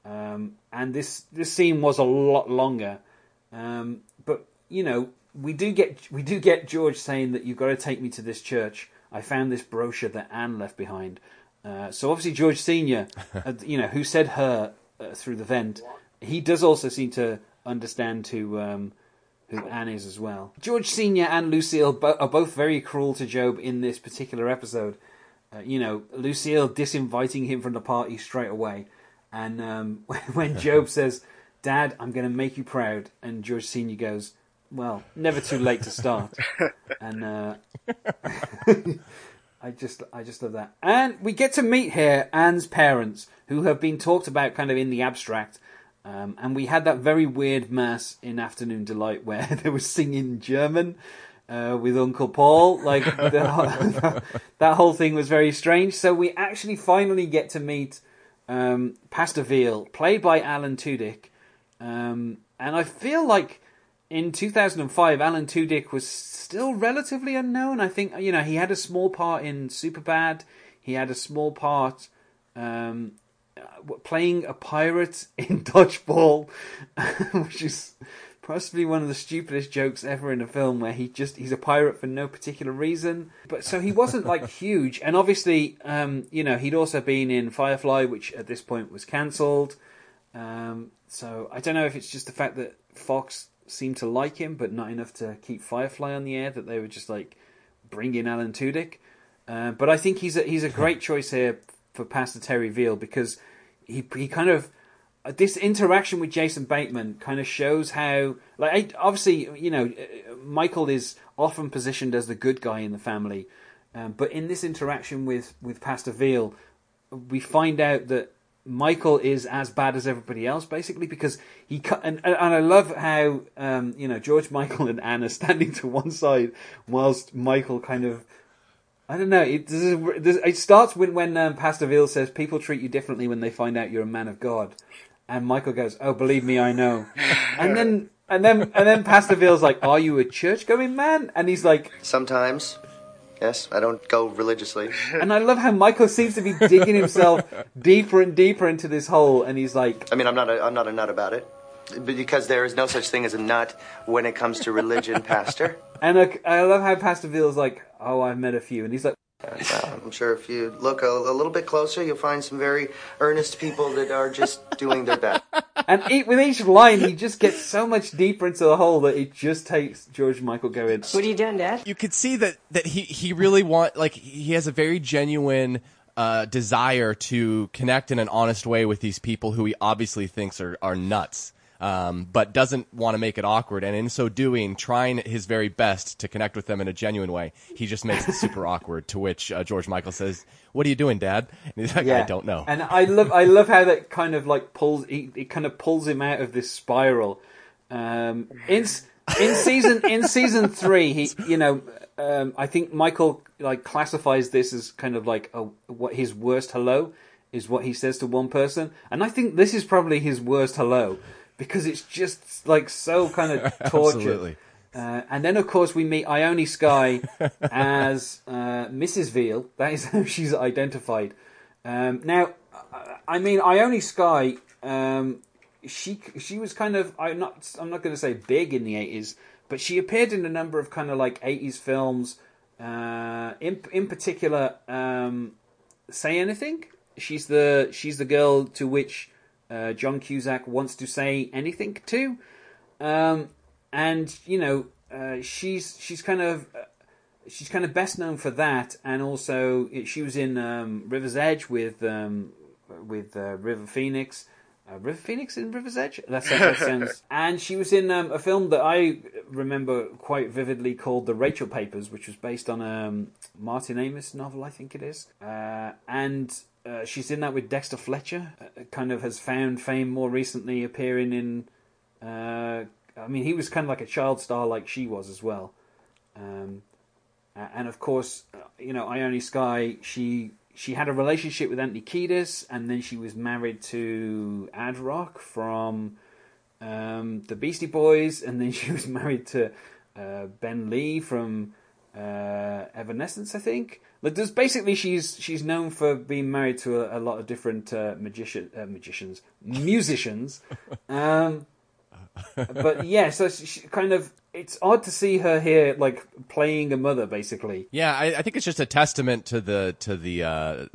Um, and this this scene was a lot longer. Um, but you know, we do get we do get George saying that you've got to take me to this church. I found this brochure that Anne left behind. Uh, so obviously George Senior, (laughs) uh, you know, who said her uh, through the vent, he does also seem to understand to um, who Anne is as well. George Senior and Lucille bo- are both very cruel to Gob in this particular episode. Uh, you know, Lucille disinviting him from the party straight away, and um, (laughs) when (laughs) Gob says, "Dad, I'm going to make you proud," and George Senior goes, "Well, never too late to start," (laughs) and uh, I just, I just love that. And we get to meet here Anne's parents, who have been talked about kind of in the abstract. Um, and we had that very weird mass in Afternoon Delight (laughs) where they were singing German uh, with Uncle Paul. Like the, (laughs) that whole thing was very strange. So we actually finally get to meet um, Pastor Veal, played by Alan Tudyk. Um, and I feel like in 2005, Alan Tudyk was still relatively unknown. I think you know he had a small part in Superbad. He had a small part um, playing a pirate (laughs) in Dodgeball, (laughs) which is possibly one of the stupidest jokes ever in a film where he just he's a pirate for no particular reason. But so he wasn't like (laughs) huge. And obviously um, you know he'd also been in firefly which at this point was cancelled. Um, so i don't know if it's just the fact that fox seemed to like him but not enough to keep firefly on the air that they were just like bring in alan tudyk. Uh, but i think he's a, he's a great choice here for pastor terry veal because he he kind of this interaction with Jason Bateman kind of shows how, like, obviously, you know, Michael is often positioned as the good guy in the family, um, but in this interaction with with Pastor Veal, we find out that Michael is as bad as everybody else, basically, because he cut. And, and I love how, um, you know, George Michael and Anna (laughs) standing to one side whilst Michael kind of. I don't know. It, it starts when when um, Pastor Veal says people treat you differently when they find out you're a man of God, and Michael goes, "Oh, believe me, I know." (laughs) And then and then and then Pastor Veal's like, "Are you a church-going man?" And he's like, Sometimes. Yes, I don't go religiously. and I love how Michael seems to be digging himself (laughs) deeper and deeper into this hole, and he's like, I mean, I'm not a, I'm not a nut about it. But Because there is no such thing as a nut when it comes to religion, (laughs) Pastor. and I, I love how Pastor Veal is like, "Oh, I've met a few," and he's like, And, uh, I'm sure if you look a, a little bit closer, you'll find some very earnest people that are just doing their best. (laughs) and e- with each line, he just gets so much deeper into the hole that it just takes George Michael going. What are you doing, Dad? you could see that that he he really want like he has a very genuine uh, desire to connect in an honest way with these people who he obviously thinks are are nuts. Um, but doesn't want to make it awkward, and in so doing, trying his very best to connect with them in a genuine way, he just makes it super (laughs) awkward. To which uh, George Michael says, "What are you doing, Dad?" (laughs) And he's like, "I don't know." And I love, I love how that kind of like pulls, he, it kind of pulls him out of this spiral. Um, in in season in season three, he, you know, um, I think Michael like classifies this as kind of like a, what his worst hello is what he says to one person, and I think this is probably his worst hello because it's just like so kind of (laughs) tortured. Absolutely. Uh, and then, of course, we meet Ione Skye (laughs) as uh, Mrs. Veal. That is (laughs) how she's identified. Um, now, I- I mean, Ione Skye, um, she she was kind of I'm not I'm not going to say big in the eighties, but she appeared in a number of kind of like eighties films. Uh, in in particular, um, say anything. She's the she's the girl to which uh, John Cusack wants to say anything to. Um, and you know, uh, she's she's kind of uh, she's kind of best known for that, and also it, she was in um, River's Edge with um, with uh, River Phoenix. Uh, River Phoenix in River's Edge. That's that sounds. (laughs) and she was in um, a film that I remember quite vividly called The Rachel Papers, which was based on a um, Martin Amis novel, I think it is. Uh, and uh, she's in that with Dexter Fletcher. Uh, kind of has found fame more recently, appearing in. Uh, I mean, he was kind of like a child star, like she was as well. Um, uh, and of course, uh, you know, Ione Skye. She she had a relationship with Anthony Kiedis, and then she was married to Ad Rock from um, the Beastie Boys, and then (laughs) she was married to uh, Ben Lee from uh, Evanescence, I think. But there's basically she's she's known for being married to a, a lot of different uh, magician uh, magicians musicians. (laughs) Um, but yeah, so she kind of it's odd to see her here, like playing a mother, basically. Yeah, I, I think it's just a testament to the to the uh,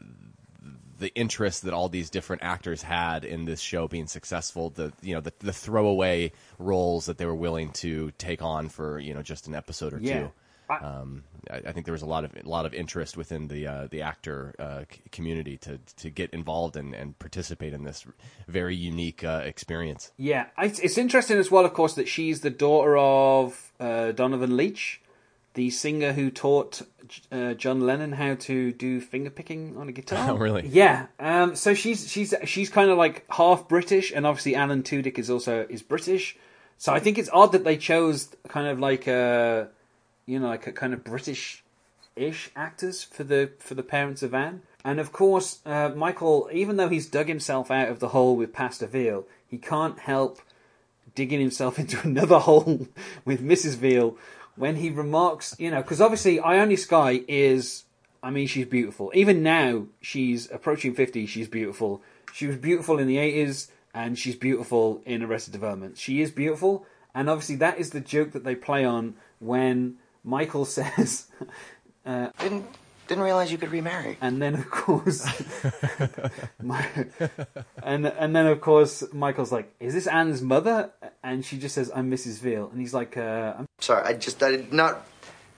the interest that all these different actors had in this show being successful. The you know the, the throwaway roles that they were willing to take on for you know just an episode or Yeah. two. Um, I, I think there was a lot of a lot of interest within the uh, the actor uh, c- community to to get involved and, and participate in this very unique uh, experience. Yeah, I- it's interesting as well, of course, that she's the daughter of uh, Donovan Leitch, the singer who taught uh, John Lennon how to do finger picking on a guitar. (laughs) Oh, really? Yeah. Um, so she's she's she's kind of like half British, and obviously Alan Tudyk is also is British. So I think it's odd that they chose kind of like a, you know, like a kind of British-ish actors for the for the parents of Anne. And of course, uh, Michael, even though he's dug himself out of the hole with Pastor Veal, he can't help digging himself (laughs) into another hole with Mrs. Veal when he remarks, you know, because obviously Ione Skye is, I mean, she's beautiful. Even now, she's approaching 50, she's beautiful. She was beautiful in the 80s, and she's beautiful in Arrested Development. She is beautiful, and obviously that is the joke that they play on when Michael says. (laughs) Uh, Didn't didn't realize you could remarry. and then of course, (laughs) my, and and then of course Michael's like, "Is this Anne's mother?" And she just says, "I'm Mrs. Veal," and he's like, uh, "I'm Sorry, I just I did not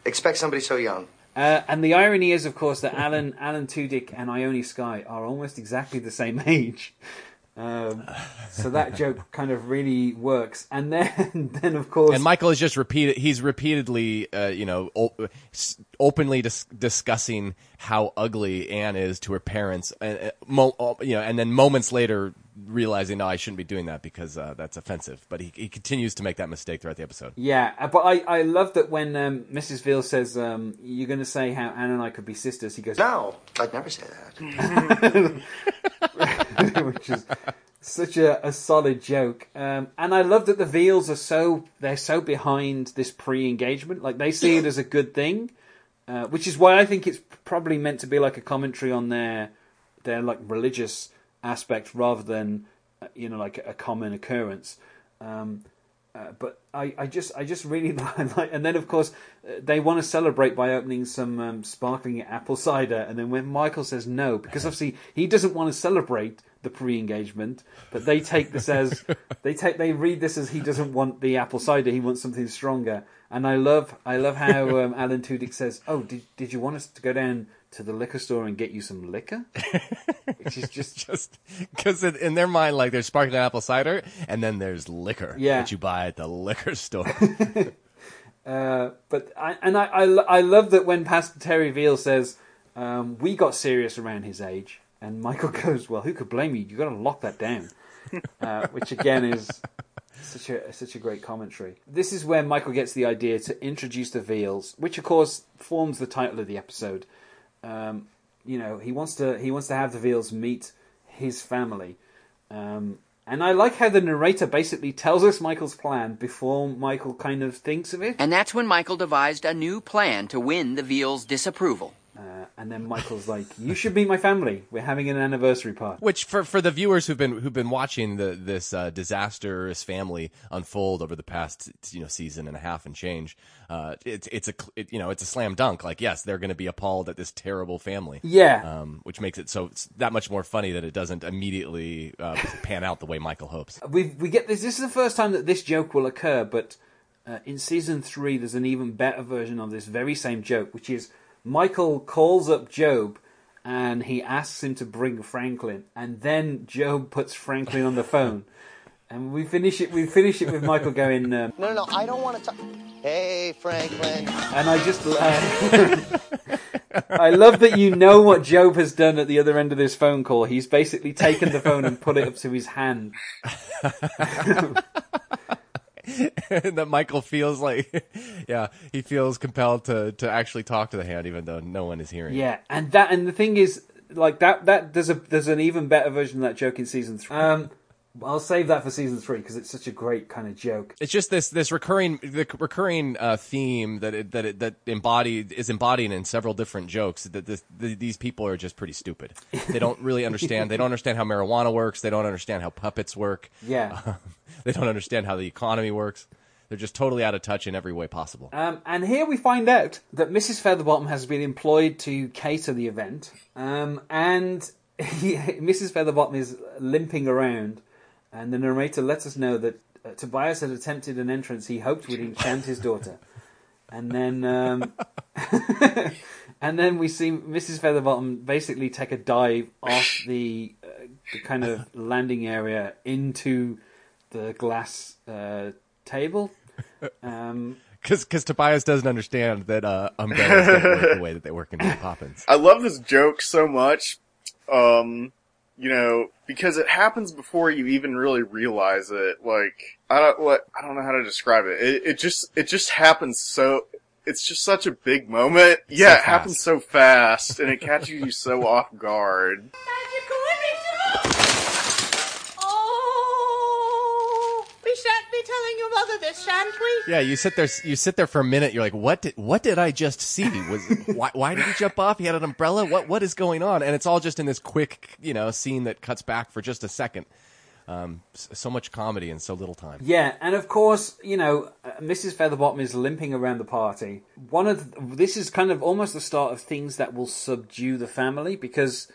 expect somebody so young. Uh, and the irony is, of course, that Alan Alan Tudyk and Ione Skye are almost exactly the same (laughs) age. Um, so that joke kind of really works. And then, (laughs) then of course, And Michael is just repeated. He's repeatedly, uh, you know, o- s- openly dis- discussing how ugly Anne is to her parents, and uh, mo- uh, you know, and then moments later realizing, no, I shouldn't be doing that because uh, that's offensive. But he, he continues to make that mistake throughout the episode. yeah. uh, But I, I love that when um, Mrs. Veal says, um, "You're going to say how Anne and I could be sisters," he goes, No, I'd never say that. (laughs) (laughs) (laughs) which is such a, a solid joke. Um, and I love that the Veals are so they're so behind this pre-engagement. Like they see it as a good thing, uh, which is why I think it's probably meant to be like a commentary on their their like religious aspect rather than uh, you know like a common occurrence. Um, uh, but I, I just I just really (laughs) like, and then of course uh, they want to celebrate by opening some um, sparkling apple cider, and then when Michael says no, because obviously he doesn't want to celebrate the pre-engagement, but they take this as (laughs) they take they read this as he doesn't want the apple cider, he wants something stronger. And I love I love how (laughs) um, Alan Tudyk says, "Oh, did did you want us to go down to the liquor store and get you some liquor?" (laughs) Which is just Just because in, their mind, like there's sparkling apple cider, and then there's liquor Yeah. that you buy at the liquor store. Uh, but I, and I, I, I love that when Pastor Terry Veal says, um, "We got serious around his age," and Michael (laughs) goes, "Well, who could blame you? You got to lock that down," (laughs) uh, which again is such a such a great commentary. This is where Michael gets the idea to introduce the Veals, which of course forms the title of the episode. Um, you know, he wants to he wants to have the Veals meet his family. Um, and I like how the narrator basically tells us Michael's plan before Michael kind of thinks of it. And that's when Michael devised a new plan to win the Veal's disapproval. Uh, and then Michael's like, "You should meet my family. We're having an anniversary party." Which for for the viewers who've been who've been watching the this uh, disastrous family unfold over the past you know season and a half and change, uh, it's it's a it, you know it's a slam dunk. Like yes, they're going to be appalled at this terrible family. Yeah. um, which makes it so that much more funny that it doesn't immediately uh, pan out the way Michael hopes. (laughs) We we get this. This is the first time that this joke will occur, but uh, in season three, there's an even better version of this very same joke, which is Michael calls up Gob. And he asks him to bring Franklin, and then Gob puts Franklin on the (laughs) phone, and we finish it. We finish it with Michael going, um, No, no, no. I don't want to talk. Hey, Franklin. and I just, uh, (laughs) I love that you know what Gob has done at the other end of this phone call. He's basically taken the phone and put it up to his hand. (laughs) (laughs) that Michael feels like, (laughs) yeah, he feels compelled to to actually talk to the hand, even though no one is hearing. Yeah, and that and the thing is, like that that there's a there's an even better version of that joke in season three. Um, I'll save that for season three because it's such a great kind of joke. It's just this this recurring the recurring uh, theme that it, that it, that embodied is embodied in several different jokes. That this, the, these people are just pretty stupid. (laughs) They don't really understand. they don't understand how marijuana works. They don't understand how puppets work. Yeah. (laughs) they don't understand how the economy works. They're just totally out of touch in every way possible. Um, and here we find out that Mrs. Featherbottom has been employed to cater the event, um, and (laughs) he, Mrs. Featherbottom is limping around, and the narrator lets us know that uh, Tobias had attempted an entrance he hoped would enchant his daughter, and then um, (laughs) and then we see Mrs. Featherbottom basically take a dive off the, uh, the kind of landing area into the glass uh, table. Um, because Tobias doesn't understand that uh, umbrellas don't work the way that they work in Mary Poppins. I love this joke so much. Um, you know, because it happens before you even really realize it. Like, I don't, what, I don't know how to describe it. It, it just, it just happens so, it's just such a big moment. It's yeah, so it happens so fast and it catches you so off guard. Oh, we shan't be telling your mother this, shan't we? Yeah, you sit there. You sit there for a minute. You're like, "What did What did I just see? Was why, why did he jump off? He had an umbrella. What What is going on?" And it's all just in this quick, you know, scene that cuts back for just a second. Um, so much comedy in so little time. Yeah, and of course, you know, uh, Mrs. Featherbottom is limping around the party. One of the, this is kind of almost the start of things that will subdue the family because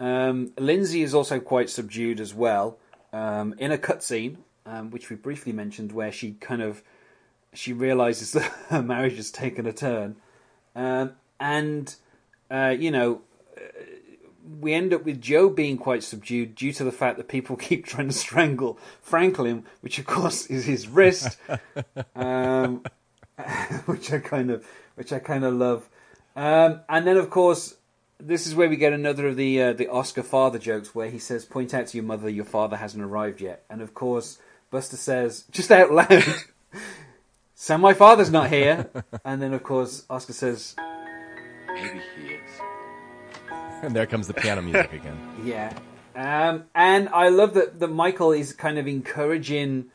um, Lindsay is also quite subdued as well. Um, in a cutscene, um, which we briefly mentioned, where she kind of she realizes (laughs) that her marriage has taken a turn, um, and uh, you know we end up with Joe being quite subdued due to the fact that people (laughs) keep trying to strangle Franklin, which of course is his wrist, (laughs) um, which I kind of, which I kind of love. Um, and then of course, this is where we get another of the uh, the Oscar father jokes, where he says, "Point out to your mother your father hasn't arrived yet." And of course, Buster says, just out loud, (laughs) "So my father's not here." (laughs) And then of course, Oscar says, Maybe he is. And there comes the piano music again. (laughs) Yeah. Um, and I love that, that Michael is kind of encouraging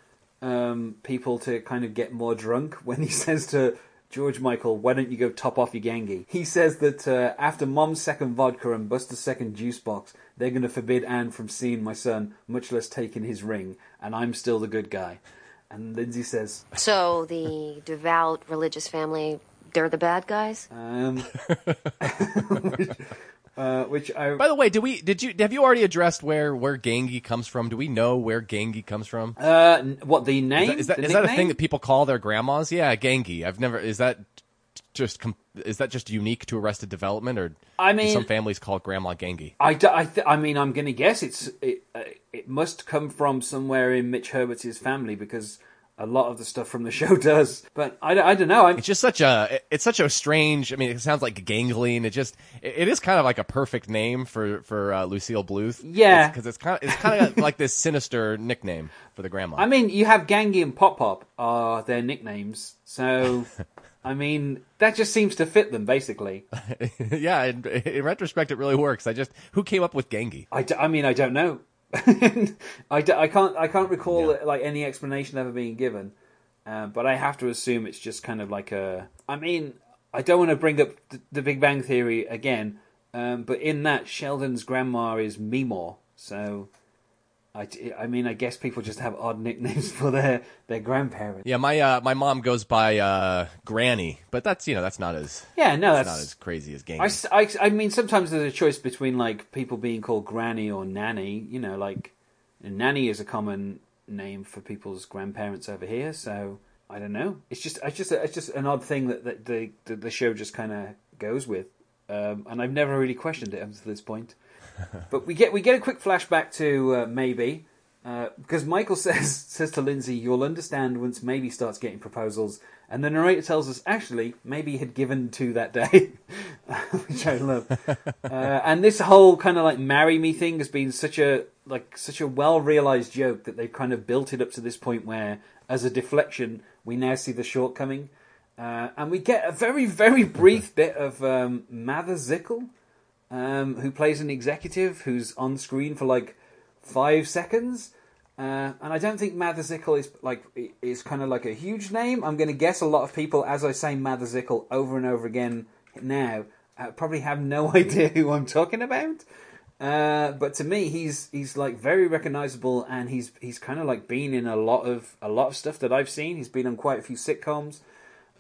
um, people to kind of get more drunk when he says to George Michael, why don't you go top off your gangi? He says that uh, after Mom's second vodka and Buster's second juice box, they're going to forbid Anne from seeing my son, much less taking his ring, and I'm still the good guy. And Lindsay says, So the devout religious family, they're the bad guys? um, (laughs) which, uh, which I. By the way, did we? Did you? Have you already addressed where where Gangi comes from? Do we know where Gangi comes from? Uh, what the name? Is name? that, is that, The is that a thing that people call their grandmas? Yeah, Gangi. I've never. Is that just com- is that just unique to Arrested Development, or I do mean- some families call it Grandma Gangi? I, d- I, th- I mean, I'm going to guess it's it, uh, it must come from somewhere in Mitch Hurwitz's family because a lot of the stuff from the (laughs) show does. But I, d- I don't know. I'm, It's just such a it's such a strange. I mean, it sounds like gangling. It just it, it is kind of like a perfect name for for uh, Lucille Bluth. Yeah. because it's, kind of it's kind of (laughs) like this sinister nickname for the grandma. I mean, you have Gangy and Pop Pop are their nicknames, so (laughs) I mean that just seems to fit them basically. (laughs) yeah, in, in retrospect, it really works. I just who came up with Gangi? I, d- I mean, I don't know. (laughs) I, d- I can't I can't recall like any explanation ever being given, uh, but I have to assume it's just kind of like a. I mean, I don't want to bring up the, the Big Bang Theory again, um, but in that Sheldon's grandma is Meemaw, so. I, I mean, I guess people just have odd nicknames (laughs) for their, their grandparents. Yeah, my uh, my mom goes by uh, Granny, but that's you know that's not as Yeah, no, that's, that's- not as crazy as Gangi. I mean, sometimes there's a choice between like people being called granny or nanny. You know, like nanny is a common name for people's grandparents over here. So I don't know. It's just it's just it's just an odd thing that, that the, the the show just kind of goes with, um, and I've never really questioned it up to this point. (laughs) but we get we get a quick flashback to uh, Maeby. Uh, because Michael (laughs) says says to Lindsay, "You'll understand once Maeby starts getting proposals," and the narrator tells us actually Maeby had given two that day, (laughs) which I love. uh, and this whole kind of like marry me thing has been such a like such a well realized joke that they've kind of built it up to this point where, as a deflection, we now see the shortcoming, uh, and we get a very very brief bit of um, Mather Zickel, um, who plays an executive who's on screen for like five seconds. Uh, and I don't think Mather Zickel is like is kind of like a huge name. I'm going to guess a lot of people, as I say Mather Zickel over and over again now, uh, probably have no (laughs) idea who I'm talking about. Uh, but to me, he's he's like very recognizable, and he's he's kind of like been in a lot of a lot of stuff that I've seen. He's been on quite a few sitcoms.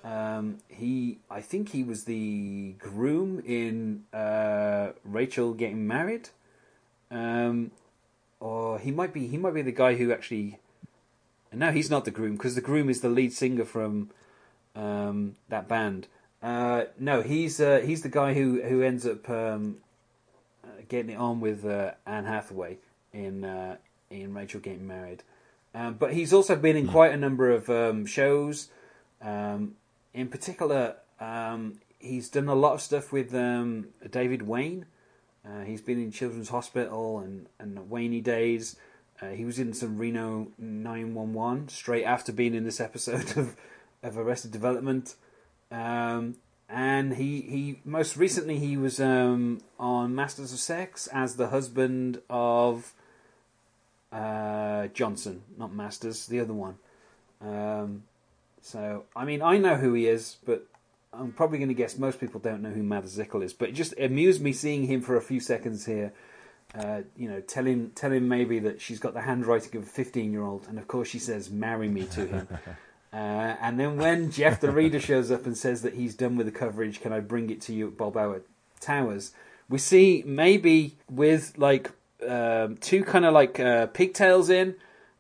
Um, he, I think he was the groom in uh, Rachel Getting Married. Um, or he might be he might be the guy who actually. No, he's not the groom because the groom is the lead singer from um, that band. Uh, no, he's uh, he's the guy who who ends up um, uh, getting it on with uh, Anne Hathaway in uh, in Rachel Getting Married. Um, but he's also been in quite a number of um, shows. Um, in particular, um, he's done a lot of stuff with um, David Wain. Uh, he's been in Children's Hospital and, and Wainy Days. Uh, he was in some Reno 911 straight after being in this episode (laughs) of, of Arrested Development. Um, and he, he most recently he was um, on Masters of Sex as the husband of uh, Johnson, not Masters, the other one. Um, so I mean, I know who he is, but I'm probably going to guess most people don't know who Mads Zickel is. But it just amused me seeing him for a few seconds here. Uh, you know, tell him, tell him maybe that she's got the handwriting of a 15 year old, and of course she says, "Marry me" to him. (laughs) Uh, and then when Jeff the reader shows up and says that he's done with the coverage, can I bring it to you at Balboa Towers? We see Maeby with like um, two kind of like uh, pigtails in,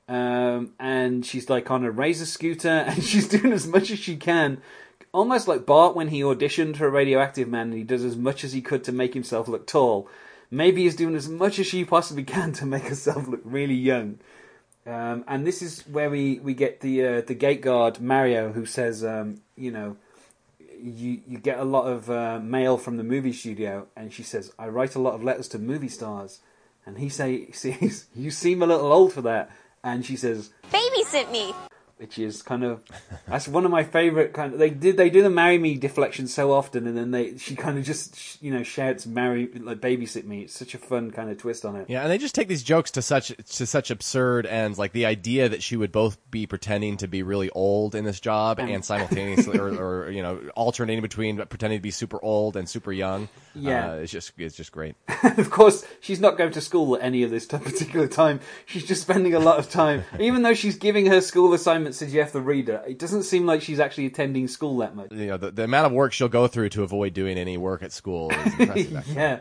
um, and she's like on a razor scooter, (laughs) and she's doing as much as she can, almost like Bart when he auditioned for Radioactive Man, and he does as much as he could to make himself look tall. Maybe he's doing as much as she possibly can to make herself look really young. Um, and this is where we, we get the uh, the gate guard Mario who says, um, you know, you you get a lot of uh, mail from the movie studio, and she says, I write a lot of letters to movie stars, and he say (laughs) says, you seem a little old for that, and she says, Babysit me. Which is kind of that's one of my favorite kind of they did they do the marry me deflection so often and then they she kind of just you know shouts marry like babysit me it's such a fun kind of twist on it Yeah, and they just take these jokes to such to such absurd ends, like the idea that she would both be pretending to be really old in this job And- and simultaneously, or, or you know, alternating between pretending to be super old and super young. Yeah. uh, it's just it's just great. (laughs) of course, she's not going to school at any of this particular time. She's just spending a lot of time, even though she's giving her school assignments to Jeff the reader. It doesn't seem like she's actually attending school that much. You know, the, the amount of work she'll go through to avoid doing any work at school is (laughs) impressive. actually. yeah,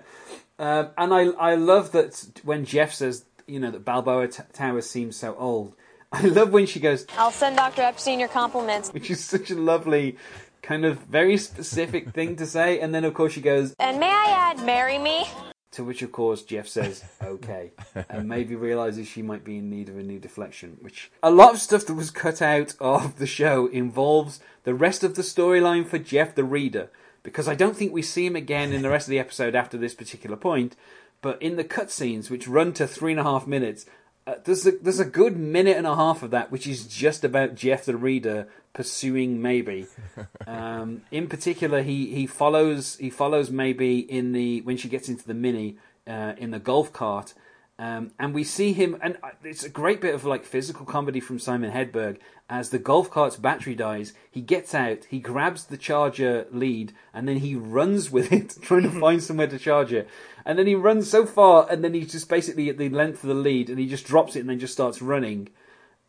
um, and I I love that when Jeff says you know that Balboa T- Tower seems so old. (laughs) I love when she goes, I'll send Dr. Epstein your compliments. which is such a lovely, kind of very specific thing to say, and then of course she goes, And may I add, marry me? To which, of course, Jeff says, okay, and Maeby realizes she might be in need of a new deflection. Which a lot of stuff that was cut out of the show involves the rest of the storyline for Jeff the reader, because I don't think we see him again in the rest of the episode after this particular point. But in the cutscenes, which run to three and a half minutes, uh, there's a, there's a good minute and a half of that, which is just about Jeff the reader pursuing Maeby. (laughs) Um, in particular, he, he follows he follows Maeby in the when she gets into the mini uh, in the golf cart, um, and we see him. And it's a great bit of like physical comedy from Simon Helberg. As the golf cart's battery dies, he gets out, he grabs the charger lead, and then he runs with it, (laughs) trying to (laughs) find somewhere to charge it. And then he runs so far, and then he's just basically at the length of the lead, and he just drops it and then just starts running.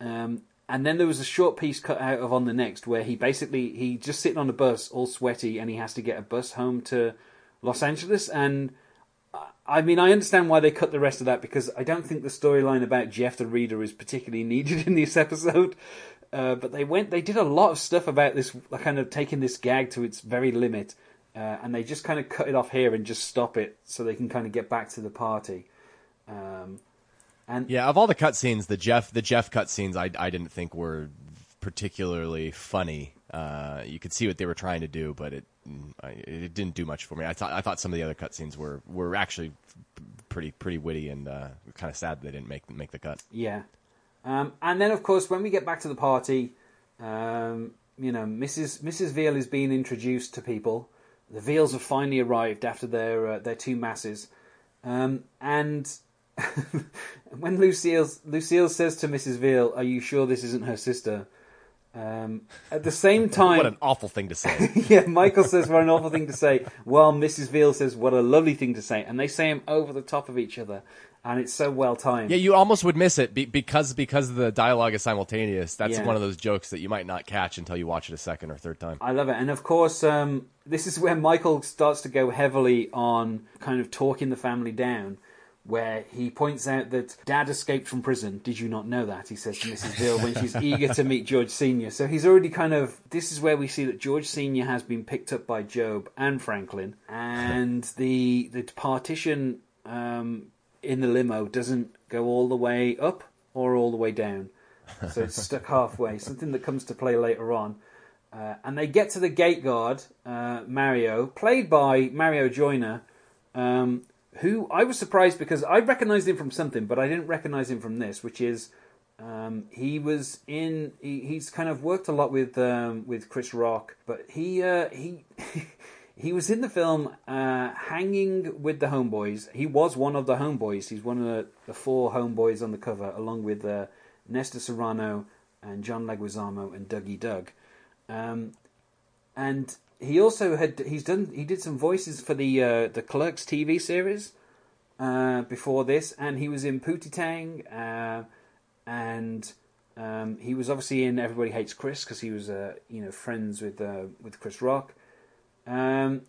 Um, and then there was a short piece cut out of on the next where he basically he just sitting on a bus all sweaty and he has to get a bus home to Los Angeles. And I- mean I understand why they cut the rest of that because I don't think the storyline about Jeff the reader is particularly (laughs) needed in this episode. Uh, but they went they did a lot of stuff about this kind of taking this gag to its very limit uh, and they just kind of cut it off here and just stop it so they can kind of get back to the party um, and Yeah, of all the cutscenes, the Jeff the Jeff cutscenes, I I didn't think were particularly funny. Uh, you could see what they were trying to do, but it I, it didn't do much for me. I thought I thought some of the other cutscenes were were actually pretty pretty witty and uh, kind of sad they didn't make make the cut. Yeah. Um, and then, of course, when we get back to the party, um, you know, Mrs. Mrs. Veal is being introduced to people. The Veals have finally arrived after their uh, their two masses, um, and (laughs) when Lucille Lucille says to Mrs. Veal, "Are you sure this isn't her sister?" Um, at the same (laughs) time, What an awful thing to say. (laughs) yeah, Michael says what an awful thing to say, while Mrs. Veal says what a lovely thing to say, and they say them over the top of each other, and it's so well timed. Yeah, you almost would miss it be, because because the dialogue is simultaneous. That's Yeah. one of those jokes that you might not catch until you watch it a second or third time. I love it. And of course, um, this is where Michael starts to go heavily on kind of talking the family down, where he points out that Dad escaped from prison. Did you not know that? He says to Mrs. Veal when she's (laughs) eager to meet George Sr. So he's already kind of. This is where we see that George Sr. has been picked up by Gob and Franklin, and the the partition um, in the limo doesn't go all the way up or all the way down. So it's (laughs) stuck halfway. Something that comes to play later on. Uh, and they get to the gate guard, uh, Mario, played by Mario Joyner, um, who I was surprised because I recognized him from something, but I didn't recognize him from this, which is um, he was in. He, he's kind of worked a lot with um, with Chris Rock, but he uh, he. (laughs) He was in the film uh, Hanging with the Homeboys. He was one of the Homeboys. He's one of the, the four Homeboys on the cover, along with uh, Nestor Serrano and John Leguizamo and Dougie Doug. Um, and he also had he's done he did some voices for the uh, the Clerks TV series uh, before this, and he was in Pootie Tang, uh, and um, he was obviously in Everybody Hates Chris because he was uh, you know friends with uh, with Chris Rock. Um,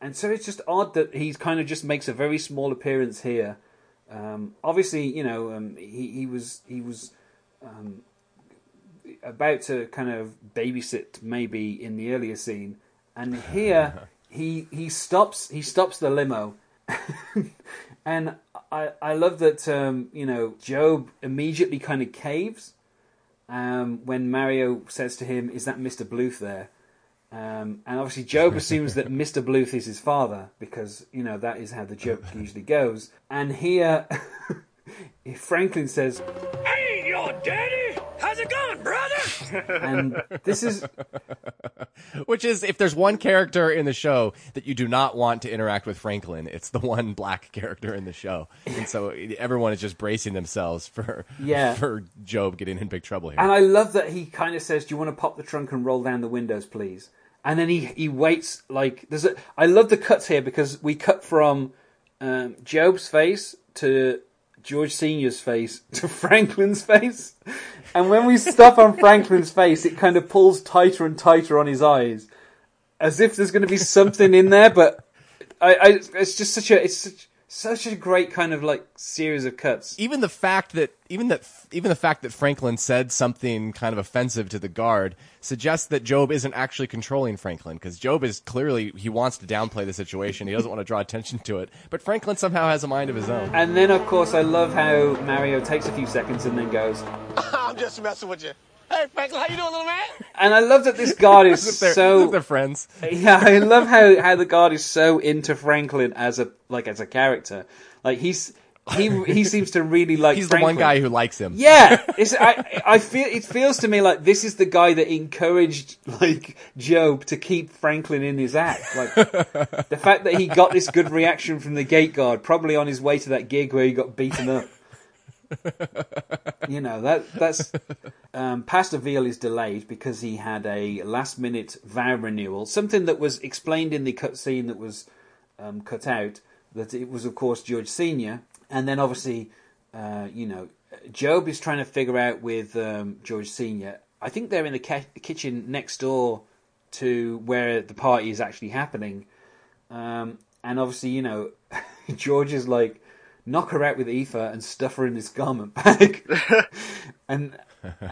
and so it's just odd that he kind of just makes a very small appearance here. Um, obviously, you know, um, he he was he was um, about to kind of babysit maybe in the earlier scene, and (laughs) here he he stops he stops the limo, (laughs) and I I love that um, you know Gob immediately kind of caves um, when Mario says to him, "Is that Mister Bluth there?" Um, and obviously, Gob assumes that Mr. Bluth is his father because, you know, that is how the joke (laughs) usually goes. And here, (laughs) Franklin says, Hey, your daddy! How's it going, brother? and this is. (laughs) Which is, if there's one character in the show that you do not want to interact with Franklin, it's the one black character in the show. And so everyone is just bracing themselves for, Yeah. for Gob getting in big trouble here. And I love that he kind of says, "Do you want to pop the trunk and roll down the windows, please?" And then he he waits like there's a. I love the cuts here because we cut from um, Gob's face to George Senior's face (laughs) to Franklin's face, and when we stop on Franklin's face, it kind of pulls tighter and tighter on his eyes, as if there's going to be something in there. But I, I it's just such a it's such, such a great kind of like series of cuts. even the fact that even that even the fact that Franklin said something kind of offensive to the guard suggests that Gob isn't actually controlling Franklin because Gob is clearly he wants to downplay the situation. He doesn't want to draw attention to it, but Franklin somehow has a mind of his own. And then, of course, I love how Mario takes a few seconds and then goes. (laughs) I'm just messing with you. Hey, Franklin, how you doing, little man? And I love that this guard is (laughs) they're- so. as if they're friends. Yeah, I love how, how the guard is so into Franklin as a like as a character. Like he's he he seems to really like. He's the one guy who likes him. Yeah, it's, I I feel it feels to me like this is the guy that encouraged like Gob to keep Franklin in his act. Like the fact that he got this good reaction from the gate guard, probably on his way to that gig where he got beaten up. You know that that's um, Pastor Veal is delayed because he had a last minute vow renewal, something that was explained in the cut scene that was um, cut out. That it was, of course, George Senior, and then obviously, uh, you know, Gob is trying to figure out with um, George Senior. I think they're in the kitchen next door to where the party is actually happening, um, and obviously, you know, (laughs) George is like, knock her out with ether and stuff her in this garment bag, (laughs) and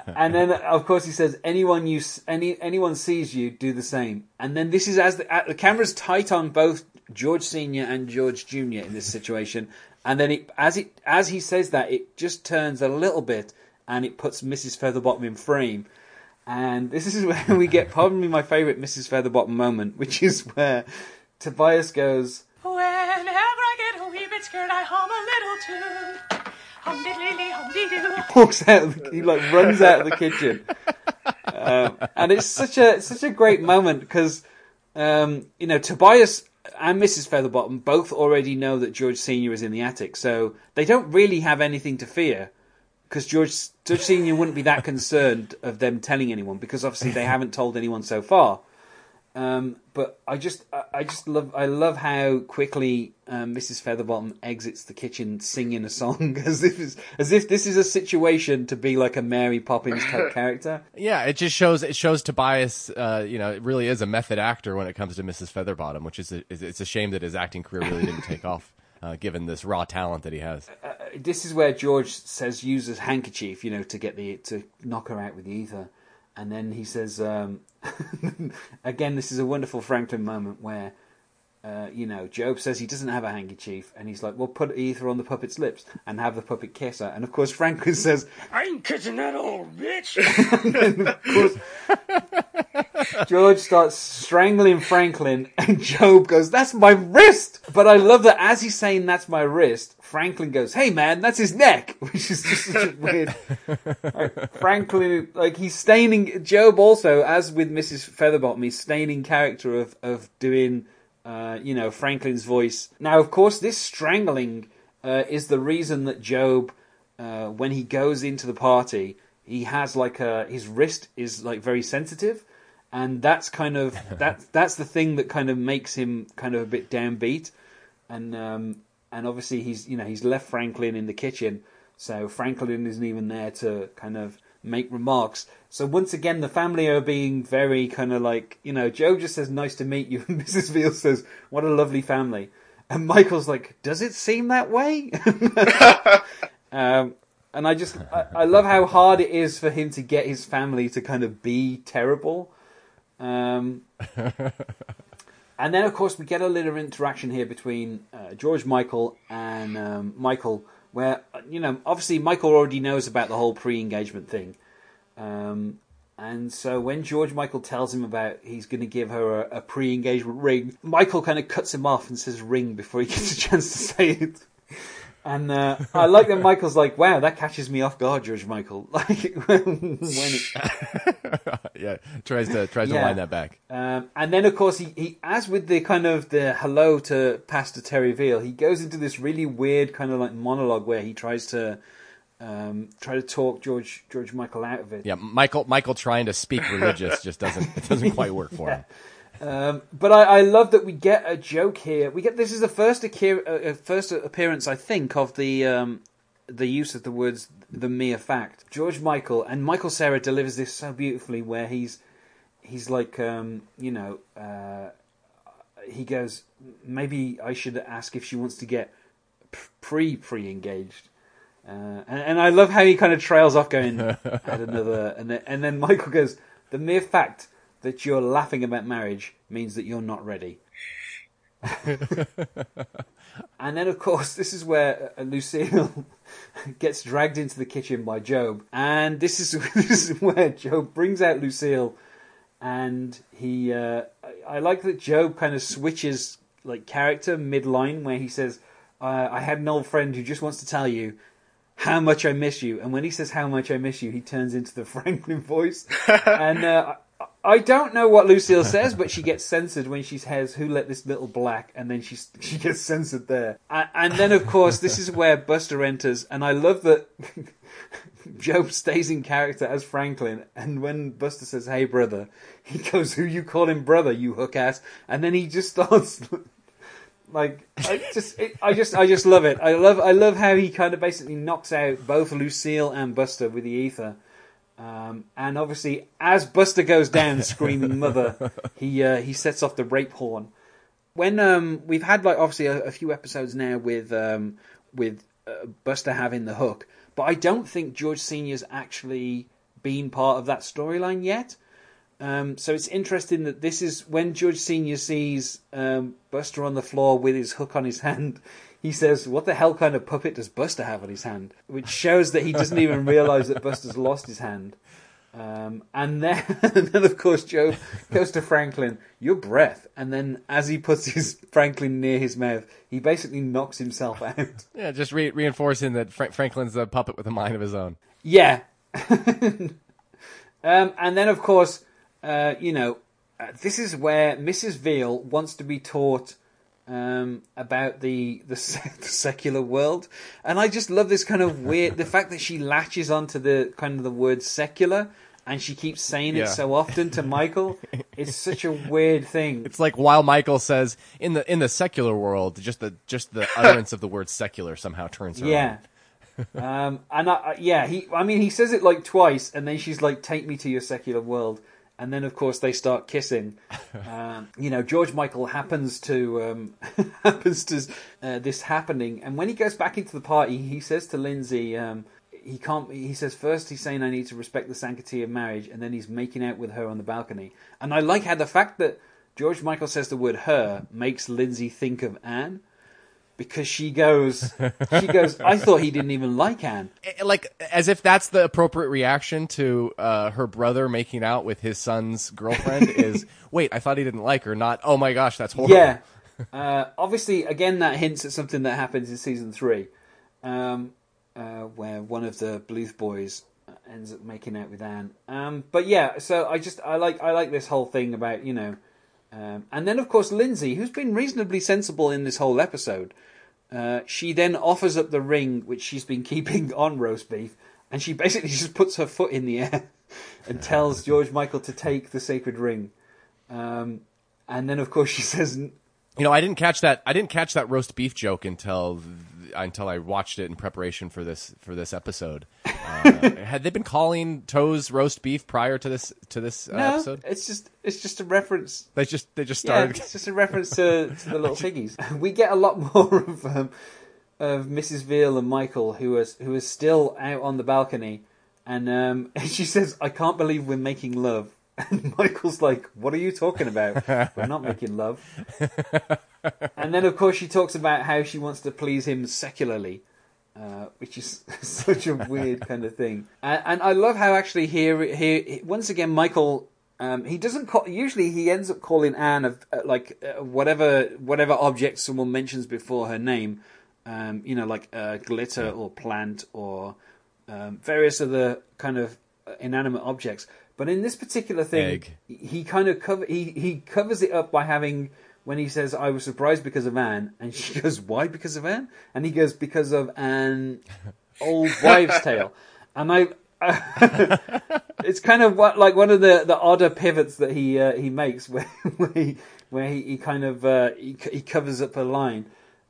and then of course he says, anyone you any anyone sees you, do the same. And then this is as the, uh, the camera's tight on both George Senior and George Junior in this situation, and then it as it as he says that, it just turns a little bit and it puts Mrs. Featherbottom in frame. And this is (laughs) where we get probably my favourite Mrs. Featherbottom moment, which is where Tobias goes, scared, I hum a little tune. Hum diddly hum dee doo. (laughs) walks out, of the, he like runs out of the kitchen, um, and it's such a such a great moment because um, you know Tobias and Mrs. Featherbottom both already know that George Senior is in the attic, so they don't really have anything to fear because George George Senior wouldn't be that concerned of them telling anyone because obviously they haven't told anyone so far. Um, but I just, I- I just love, I love how quickly um, Mrs. Featherbottom exits the kitchen singing a song (laughs) as if, as if this is a situation to be like a Mary Poppins type (laughs) character. Yeah, it just shows it shows Tobias, uh, you know, it really is a method actor when it comes to Mrs. Featherbottom, which is a, is- it's a shame that his acting career really didn't take off, (laughs) uh, given this raw talent that he has. Uh, this is where George says use his handkerchief, you know, to get the to knock her out with the ether, and then he says, um, (laughs) again, this is a wonderful Franklin moment where. Uh, you know, Gob says he doesn't have a handkerchief, and he's like, "Well, put ether on the puppet's lips and have the puppet kiss her." And of course, Franklin (laughs) says, I ain't kissing that old bitch. (laughs) of course, George starts strangling Franklin, and Gob goes, "That's my wrist." But I love that as he's saying, "That's my wrist." Franklin goes, "Hey man, that's his neck," (laughs) which is just such a weird. Franklin, like he's staining Gob also, as with Mrs. Featherbottom, he's staining character of of doing, uh, you know, Franklin's voice. Now, of course, this strangling uh, is the reason that Gob, uh, when he goes into the party, he has like a his wrist is like very sensitive, and that's kind of (laughs) that that's the thing that kind of makes him kind of a bit downbeat, and um, and obviously he's you know he's left Franklin in the kitchen, so Franklin isn't even there to kind of make remarks. So once again, the family are being very kind of like you know Gob just says nice to meet you, (laughs) and Mrs. Veal says what a lovely family, and Michael's like does it seem that way? (laughs) um, and I just I, I, love how hard it is for him to get his family to kind of be terrible. Um, and then of course we get a little interaction here between uh, George Michael and um, Michael, where you know obviously Michael already knows about the whole pre-engagement thing. Um, and so when George Michael tells him about he's going to give her a, a pre-engagement ring, Michael kind of cuts him off and says ring before he gets a chance to say it. And uh, I like that Michael's like, wow, that catches me off guard, George Michael. (laughs) Like when it... (laughs) yeah, tries to tries yeah. to line that back. Um, and then of course he, he, as with the kind of the hello to Pastor Terry Veal, he goes into this really weird kind of like monologue where he tries to um, try to talk George George Michael out of it. Yeah, Michael Michael trying to speak religious just doesn't it doesn't quite work for (laughs) yeah. him. Um, but I, I, love that we get a joke here. We get this is the first uh, first appearance I think of the um, the use of the words the mere fact. George Michael and Michael Cera delivers this so beautifully, where he's he's like um, you know uh, he goes maybe I should ask if she wants to get pre pre engaged. Uh, and, and, I love how he kind of trails off, going (laughs) at another, and then, and then Michael goes, "The mere fact that you're laughing about marriage means that you're not ready. (laughs) and then, of course, this is where uh, Lucille (laughs) gets dragged into the kitchen by Gob, and this is (laughs) this is where Gob brings out Lucille, and he. Uh, I like that Gob kind of switches like character mid-line where he says, uh, "I had an old friend who just wants to tell you." How much I miss you, and when he says "How much I miss you," he turns into the Franklin voice, and uh, I don't know what Lucille says, but she gets censored when she says, "Who let this little black?" and then she she gets censored there. And, then, of course, this is where Buster enters, and I love that (laughs) Gob stays in character as Franklin. And when Buster says, "Hey, brother," he goes, "Who you call him brother? You hook ass!" And then he just starts. (laughs) like I just, it, I just, I just love it. I love, I love how he kind of basically knocks out both Lucille and Buster with the ether um, and obviously, as Buster goes down (laughs) screaming "mother," he uh, he sets off the rape horn. When um, we've had like obviously a, a few episodes now with um, with uh, Buster having the hook, but I don't think George Senior's actually been part of that storyline yet. Um, so it's interesting that this is when George Senior sees um, Buster on the floor with his hook on his hand he says, "What the hell kind of puppet does Buster have on his hand?" Which shows that he doesn't even realize that Buster's lost his hand. Um, and then, (laughs) and then, of course, Gob goes to Franklin, "Your breath." And then, as he puts his Franklin near his mouth, he basically knocks himself out. (laughs) Yeah, just re- reinforcing that Fra- Franklin's a puppet with a mind of his own. Yeah. (laughs) um, and then, of course, uh, you know, uh, this is where Mrs. Veal wants to be taught um, about the, the, (laughs) the secular world, and I just love this kind of weird the fact that she latches onto the kind of the word secular and she keeps saying yeah. it so often to Michael. It's such a weird thing. (laughs) It's like while Michael says in the in the secular world, just the just the (coughs) utterance of the word secular somehow turns her yeah. um, and I, yeah, he. I mean, he says it like twice, and then she's like, "Take me to your secular world." And then of course they start kissing. (laughs) Um, you know, George Michael happens to um, (laughs) happens to uh, this happening, and when he goes back into the party, he says to Lindsay, um, he can't. He says first he's saying I need to respect the sanctity of marriage, and then he's making out with her on the balcony. And I like how the fact that George Michael says the word "her" makes Lindsay think of Anne. Because she goes, she goes. I (laughs) thought he didn't even like Anne. Eh, like as if that's the appropriate reaction to uh, her brother making out with his son's girlfriend (laughs) is wait i thought he didn't like her not oh my gosh that's horrible Yeah. (laughs) Uh, obviously, again, that hints at something that happens in season three, um, uh, where one of the Bluth boys ends up making out with Anne. Um, but yeah, so I just I like I like this whole thing about you know, um, and then of course Lindsay, who's been reasonably sensible in this whole episode, uh, she then offers up the ring which she's been (laughs) keeping on roast beef, and she basically (laughs) just puts her foot in the air (laughs) and tells George Michael to take the sacred ring. Um, and then of course she says, you know i didn't catch that i didn't catch that roast beef joke until until i watched it in preparation for this for this episode uh, (laughs) had they been calling toes roast beef prior to this to this uh, "No, episode it's just it's just a reference." they just they just Yeah, started it's just a reference to, to the (laughs) little piggies. (laughs) We get a lot more of um, of Mrs. Veal and Michael, who is who is still out on the balcony, and um, and she says, "I can't believe we're making love." (laughs) And Michael's like, "What are you talking about? We're not making love." (laughs) and then, of course, she talks about how she wants to please him secularly, uh, which is (laughs) such a weird kind of thing. And, and I love how actually here, here once again, Michael. Um, he doesn't call. Usually, he ends up calling Anne of uh, like uh, whatever whatever object someone mentions before her name. Um, you know, like uh, glitter or plant or um, various other kind of uh, inanimate objects. But in this particular thing, Egg. he kind of cover he he covers it up by having when he says I was surprised because of Anne, and she (laughs) goes why because of Anne, and he goes because of an old (laughs) wives' tale, and I. (laughs) it's kind of what like one of the, the odder pivots that he uh, he makes where where he, where he, he kind of uh, he, he covers up a line,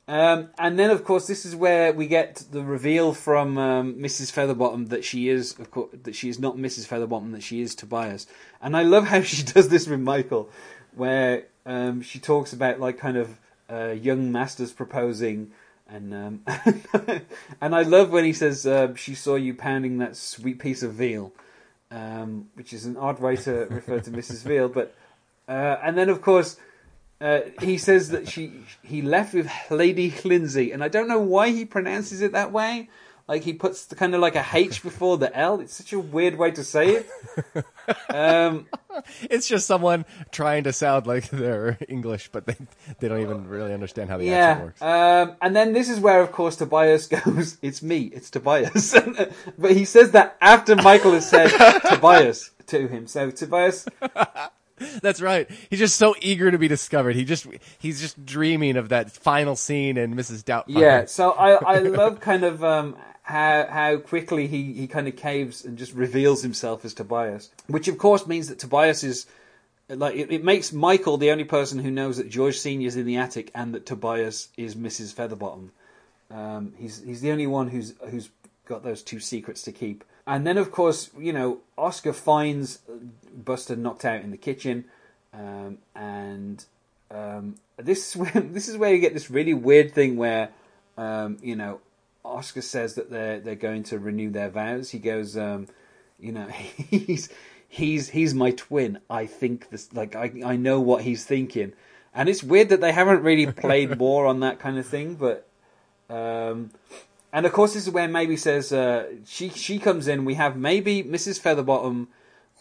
um, and then of course this is where we get the reveal from um, Mrs. Featherbottom that she is of course that she is not Mrs. Featherbottom that she is Tobias, and I love how (laughs) she does this with Michael, where um, she talks about like kind of uh, young masters proposing. And um, (laughs) and I love when he says uh, she saw you pounding that sweet piece of veal, um, which is an odd way to refer to Mrs. Veal. But uh, and then of course uh, he says that she he left with Lady Lindsay, and I don't know why he pronounces it that way. Like he puts the kind of like a H before the L. It's such a weird way to say it. Um, (laughs) it's just someone trying to sound like they're english but they they don't even really understand how the yeah. accent works Um, and then this is where, of course, Tobias (laughs) goes, "It's me, it's Tobias." (laughs) but he says that after Michael has said Tobias to him. So Tobias (laughs) That's right. He's just so eager to be discovered. He just he's just dreaming of that final scene in Mrs. Doubtfire. Yeah, so I, I love kind of um, how how quickly he, he kind of caves and just reveals himself as Tobias, which of course means that Tobias is like it, it makes Michael the only person who knows that George Senior is in the attic and that Tobias is Mrs. Featherbottom. Um, he's he's the only one who's who's got those two secrets to keep. And then, of course, you know, Oscar finds Buster knocked out in the kitchen, um, and um, this is (laughs) where this is where you get this really weird thing where, um, you know, Oscar says that they're they're going to renew their vows. He goes, um, you know, (laughs) he's he's he's my twin. I think this like I I know what he's thinking, and it's weird that they haven't really played (laughs) more on that kind of thing, but. Um, and of course, this is where Maeby says uh, she she comes in. We have Maeby Mrs. Featherbottom,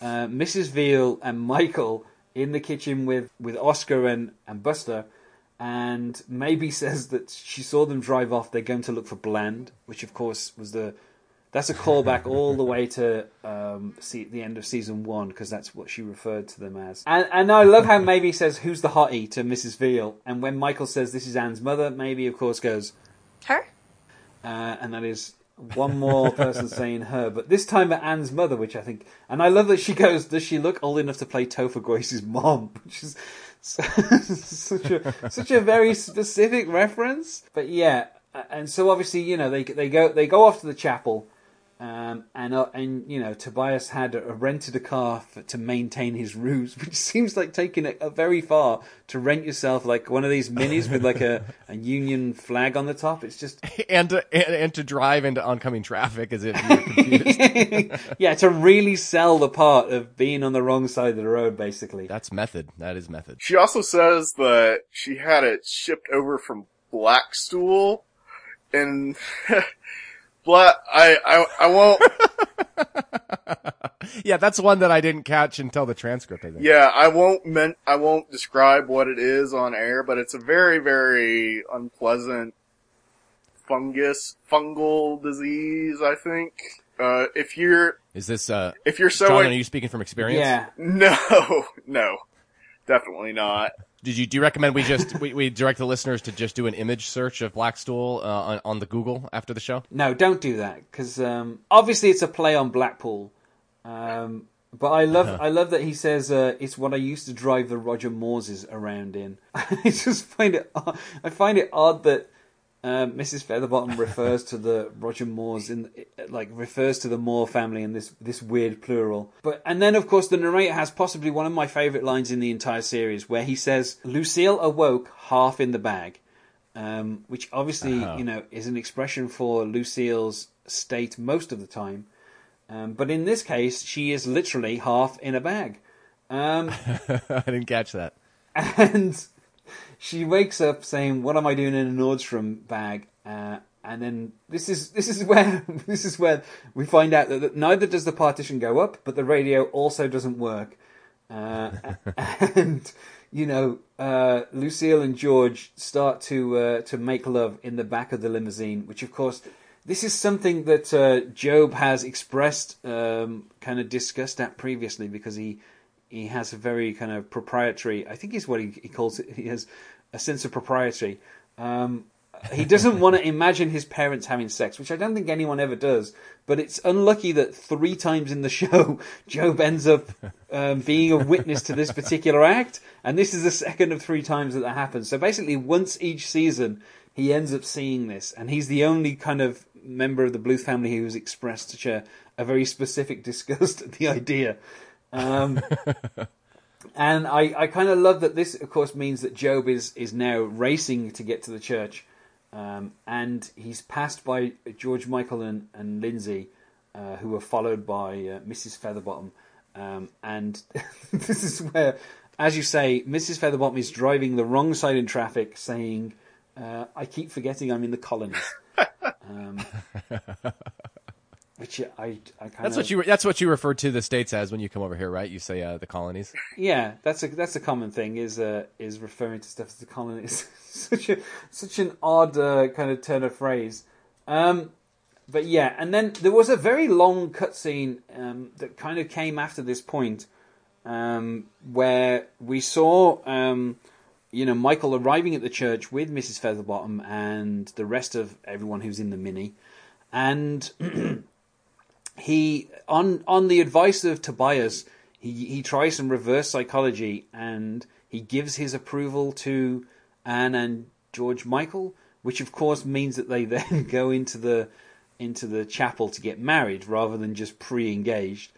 uh, Mrs. Veal, and Michael in the kitchen with, with Oscar and, and Buster, and Maeby (laughs) says that she saw them drive off. They're going to look for Bland, which of course was the that's a callback (laughs) all the way to um, see, the end of season one because that's what she referred to them as. And, and I love how Maeby says who's the hottie to Mrs. Veal, and when Michael says this is Anne's mother, Maeby of course goes Her? Uh, and that is one more (laughs) person saying her, but this time at Anne's mother, which I think, and I love that she goes, "Does she look old enough to play Topher Grace's mom?" (laughs) Which is (laughs) such a such a very specific reference. But yeah, and so obviously you know they they go they go off to the chapel. Um, and uh, and you know Tobias had a, rented a car for, to maintain his ruse, (laughs) which seems like taking it uh, very far to rent yourself like one of these minis with like a, a Union flag on the top. It's just (laughs) and to, and, and to drive into oncoming traffic as if you're confused. (laughs) yeah, to really sell the part of being on the wrong side of the road, basically. That's method. That is method. She also says that she had it shipped over from Blackstool, and Black. I I I won't. (laughs) yeah, that's one that I didn't catch until the transcript. I think. Yeah, I won't men- I won't describe what it is on air, but it's a very very unpleasant fungus fungal disease. I think. Uh, if you're Is this uh? if you're so John, in- are you speaking from experience? Yeah. (laughs) no no definitely not. Did you do you recommend we just we, we direct the listeners to just do an image search of Blackstool uh, on, on the Google after the show? No, don't do that because um, obviously it's a play on Blackpool. Um, but I love I love that he says uh, it's what I used to drive the Roger Mooreses around in. (laughs) I just find it odd- I find it odd that um, Mrs. Featherbottom refers to the Roger Moores in like refers to the Moore family in this this weird plural. But and then of course the narrator has possibly one of my favourite lines in the entire series where he says Lucille awoke half in the bag um, which obviously Uh-huh. you know is an expression for Lucille's state most of the time. Um, but in this case, she is literally half in a bag, um, (laughs) I didn't catch that. (laughs) and (laughs) she wakes up saying, "What am I doing in a Nordstrom bag?" Uh, and then this is this is where (laughs) this is where we find out that, that neither does the partition go up, but the radio also doesn't work. Uh, (laughs) and you know, uh, Lucille and George start to uh, to make love in the back of the limousine, which of course. This is something that uh, Gob has expressed, um, kind of discussed at previously, because he he has a very kind of proprietary. I think is what he, he calls it. He has a sense of propriety. Um, he doesn't (laughs) want to imagine his parents having sex, which I don't think anyone ever does. But it's unlucky that three times in the (laughs) show, Gob ends up um, being a witness to this particular act, and this is the second of three times that that happens. So basically, once each season, he ends up seeing this, and he's the only kind of member of the Bluth family who's expressed such a, a very specific (laughs) disgust at the idea. Um, (laughs) and I, I kind of love that this, of course, means that Gob is, is now racing to get to the church. Um, and he's passed by George Michael and, and Lindsay, uh, who are followed by uh, Mrs. Featherbottom. Um, and (laughs) this is where, as you say, Mrs. Featherbottom is driving the wrong side in traffic, saying, uh, I keep forgetting I'm in the colonies. (laughs) um, which I, I kind That's what you that's what you refer to the states as when you come over here, right? You say uh, the colonies. Yeah, that's a that's a common thing is uh, is referring to stuff as the colonies. (laughs) such a such an odd uh, kind of turn of phrase. Um, but yeah, and then there was a very long cutscene um, that kind of came after this point, um, where we saw um, you know Michael arriving at the church with Mrs. Featherbottom and the rest of everyone who's in the mini, and (clears throat) he on on the advice of Tobias, he he tries some reverse psychology and he gives his approval to Anne and George Michael, which of course means that they (laughs) then go into the into the chapel to get married rather than just pre-engaged.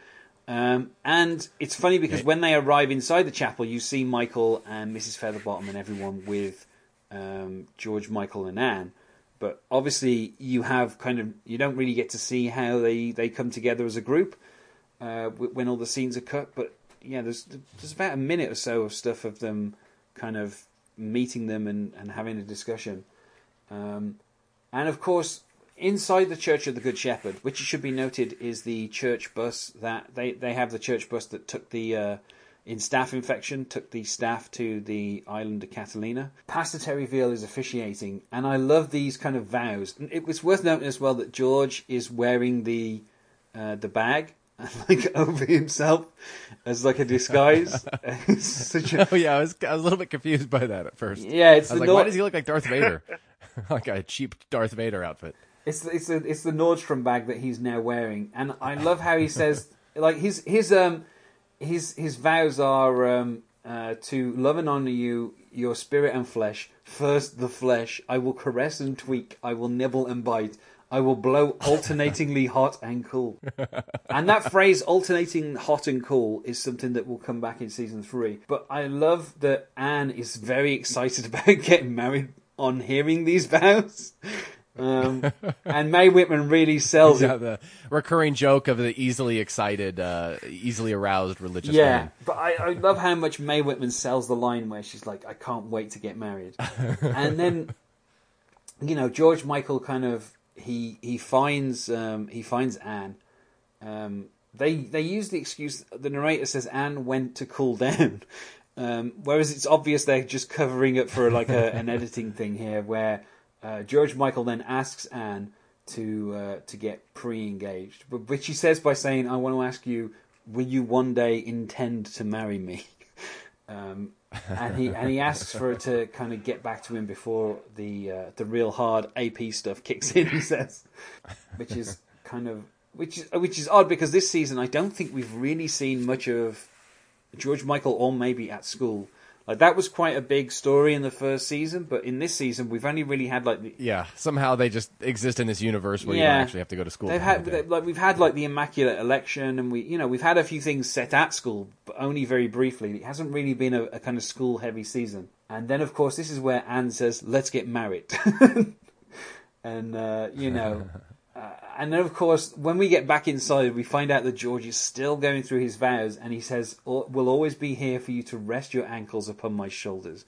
Um, and it's funny because when they arrive inside the chapel, you see Michael and Mrs. Featherbottom and everyone with um, George, Michael, and Anne. But obviously, you have kind of you don't really get to see how they, they come together as a group uh, when all the scenes are cut. But yeah, there's there's about a minute or so of stuff of them kind of meeting them and, and having a discussion. Um, and of course, inside the Church of the Good Shepherd, which it should be noted is the church bus that they, they have the church bus that took the uh, in staff infection took the staff to the island of Catalina. Pastor Terry Veal is officiating, and I love these kind of vows. And It was worth noting as well that George is wearing the uh, the bag (laughs) like over himself as like a disguise. (laughs) A, (laughs) oh yeah, I was I was a little bit confused by that at first. Yeah, it's I was the like, why does he look like Darth Vader? like a cheap Darth Vader outfit. It's it's the it's the Nordstrom bag that he's now wearing, and I love how he says like his his um his his vows are um uh, to love and honor you your spirit and flesh. First the flesh. I will caress and tweak. I will nibble and bite. I will blow alternatingly (laughs) hot and cool. And that phrase alternating hot and cool is something that will come back in season three. But I love that Anne is very excited (laughs) about getting married on hearing these vows um, (laughs) and May Whitman really sells Yeah, it. the recurring joke of the easily excited, uh, easily aroused religious woman. Yeah, man. but I, I love how much May Whitman sells the line where she's like, "I can't wait to get married," (laughs) and then you know, George Michael kind of he he finds um, he finds Anne. Um, they they use the excuse. The narrator says Anne went to cool down, (laughs) um, whereas it's obvious they're just covering it for like a, an editing thing here, where uh, George Michael then asks Anne to uh, to get pre-engaged, but which he says by saying, "I want to ask you, will you one day intend to marry me?" (laughs) Um, and he and he asks for her to kind of get back to him before the uh, the real hard AP stuff kicks in. He says, which is kind of which is which is odd because this season I don't think we've really seen much of George Michael or Maeby at school. Like that was quite a big story in the first season, but in this season we've only really had like the, Yeah, somehow they just exist in this universe where you don't actually have to go to school. They've had they- like we've had like the immaculate election, and we you know we've had a few things set at school, but only very briefly. It hasn't really been a, a kind of school heavy season. And then of course this is where Anne says, "Let's get married," (laughs) and uh, you know. (laughs) Uh, and then, of course, when we get back inside, we find out that George is still going through his vows, and he says, "We'll always be here for you to rest your ankles upon my shoulders,"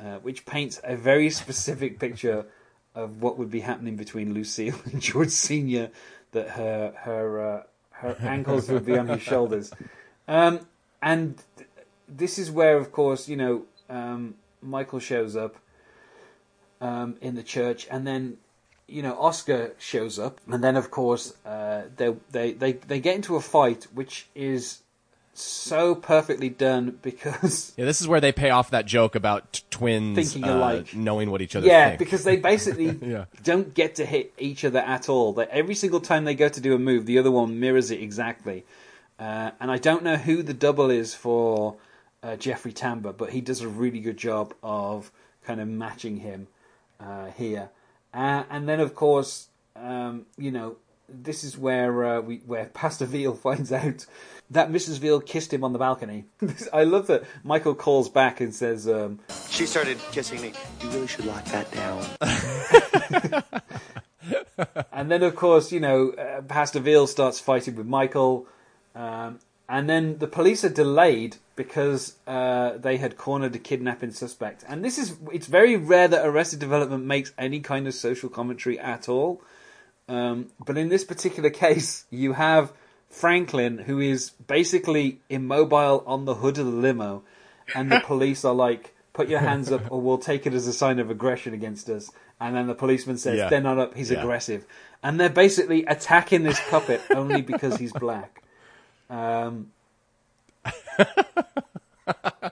uh, which paints a very specific picture of what would be happening between Lucille (laughs) and George Senior. That her her uh, her (laughs) ankles would be on his shoulders, um, and th- this is where, of course, you know, um, Michael shows up um, in the church, and then you know Oscar shows up, and then of course uh, they they they they get into a fight, which is so perfectly done because (laughs) Yeah, this is where they pay off that joke about t- twins Thinking uh, alike. knowing what each other yeah, think. because they basically (laughs) Yeah. don't get to hit each other at all. They, every single time they go to do a move, the other one mirrors it exactly. Uh, and I don't know who the double is for uh, Jeffrey Tambor, but he does a really good job of kind of matching him uh, here. Uh, and then, of course, um, you know, this is where uh, we where (laughs) Pastor Veal finds out that Mrs. Veal kissed him on the balcony. (laughs) I love that Michael calls back and says, um, She started kissing me. You really should lock that down. (laughs) and then, of course, you know, uh, Pastor Veal starts fighting with Michael, um, and then the police are delayed because uh, they had cornered a kidnapping suspect. And this is—it's very rare that Arrested Development makes any kind of social commentary at all. Um, but in this particular (laughs) case, you have Franklin, who is basically immobile on the hood of the limo, and the police are like, "Put your hands up, or we'll take it as a sign of aggression against us." And then the policeman says, Yeah. "They're not up. He's Yeah. aggressive." And they're basically attacking this puppet only because he's black, um, (laughs)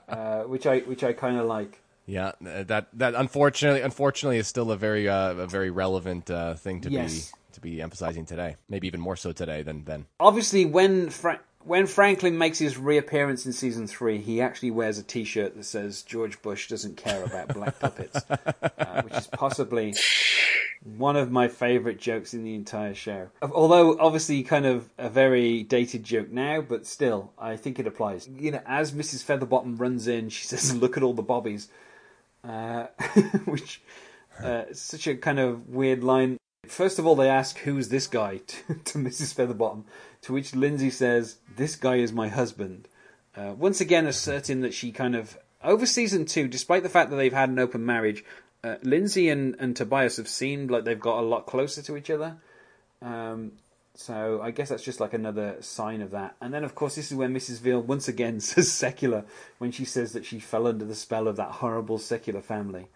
uh, which I which I kind of like. Yeah, uh, that that unfortunately unfortunately is still a very uh, a very relevant uh, thing to Yes. be to be emphasizing today. Maybe even more so today than then. obviously when Fra- when Franklin makes his reappearance in season three, he actually wears a T-shirt that says George Bush doesn't care about black (laughs) puppets, uh, which is possibly one of my favorite jokes in the entire show. Although obviously kind of a very dated joke now, but still I think it applies. You know, as Mrs. Featherbottom runs in, she (laughs) says, "Look at all the bobbies," uh, (laughs) which uh, is such a kind of weird line. First of all, they ask, Who's this guy? to, to Mrs. Featherbottom, to which Lindsay says, This guy is my husband. Uh, once again, asserting that she kind of, over season two, despite the fact that they've had an open marriage, uh, Lindsay and, and Tobias have seemed like they've got a lot closer to each other. Um, so I guess that's just like another sign of that. And then, of course, this is where Mrs. Veal once again (laughs) says secular when she says that she fell under the spell of that horrible secular family.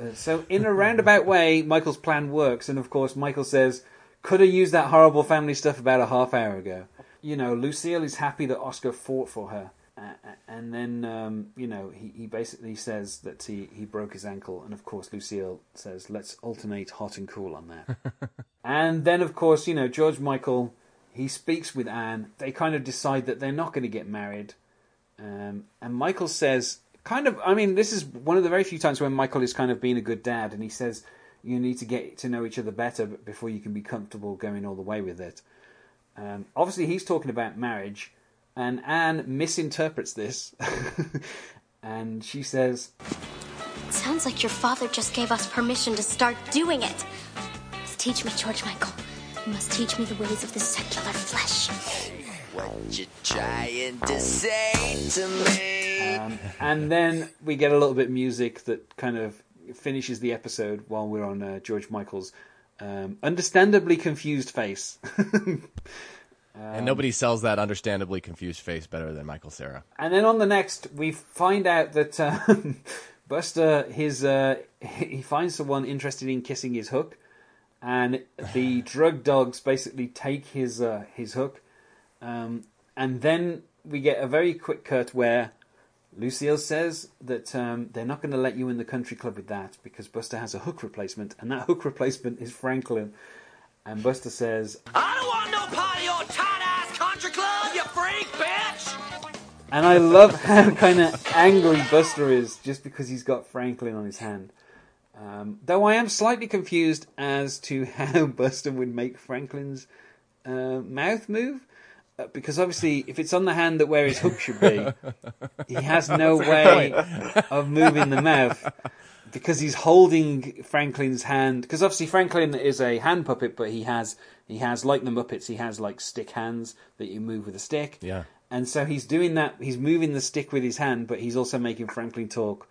Uh, so, in a roundabout way, Michael's plan works, and of course, Michael says, "Could have used that horrible family stuff about a half hour ago." You know, Lucille is happy that Oscar fought for her, uh, and then um, you know he, he basically says that he, he broke his ankle, and of course, Lucille says, "Let's alternate hot and cool on that." (laughs) and then, of course, you know George Michael he speaks with Anne. They kind of decide that they're not going to get married, um, and Michael says, kind of, I mean, this is one of the very few times when Michael is kind of being a good dad, and he says, you need to get to know each other better before you can be comfortable going all the way with it. Um, obviously, he's talking about marriage, and Anne misinterprets this, (laughs) and she says, Sounds like your father just gave us permission to start doing it. You must teach me, George Michael. You must teach me the ways of the secular flesh. What you trying to say to me? Um, and then we get a little bit of music that kind of finishes the episode while we're on uh, George Michael's um, understandably confused face. (laughs) and nobody sells that understandably confused face better than Michael Cera. And then on the next, we find out that um, (laughs) Buster, his uh, he finds someone interested in kissing his hook, and the (sighs) drug dogs basically take his uh, his hook, um, and then we get a very quick cut where Lucille says that um, they're not going to let you in the country club with that because Buster has a hook replacement, and that (laughs) hook replacement is Franklin. And Buster says, I don't want no part of your tight ass country club, you freak bitch! And I love (laughs) how kind of angry Buster is just because he's got Franklin on his hand. Um, though I am slightly confused as to (laughs) how Buster would make Franklin's uh, mouth move. Uh, because obviously, if it's on the hand that where his hook should be, he (laughs) has no way of moving the mouth because he's holding Franklin's hand. Because obviously, Franklin is a hand puppet, but he has he has like the Muppets, he has like stick hands that you move with a stick. Yeah. And so he's doing that. He's moving the stick with his hand, but he's also making Franklin talk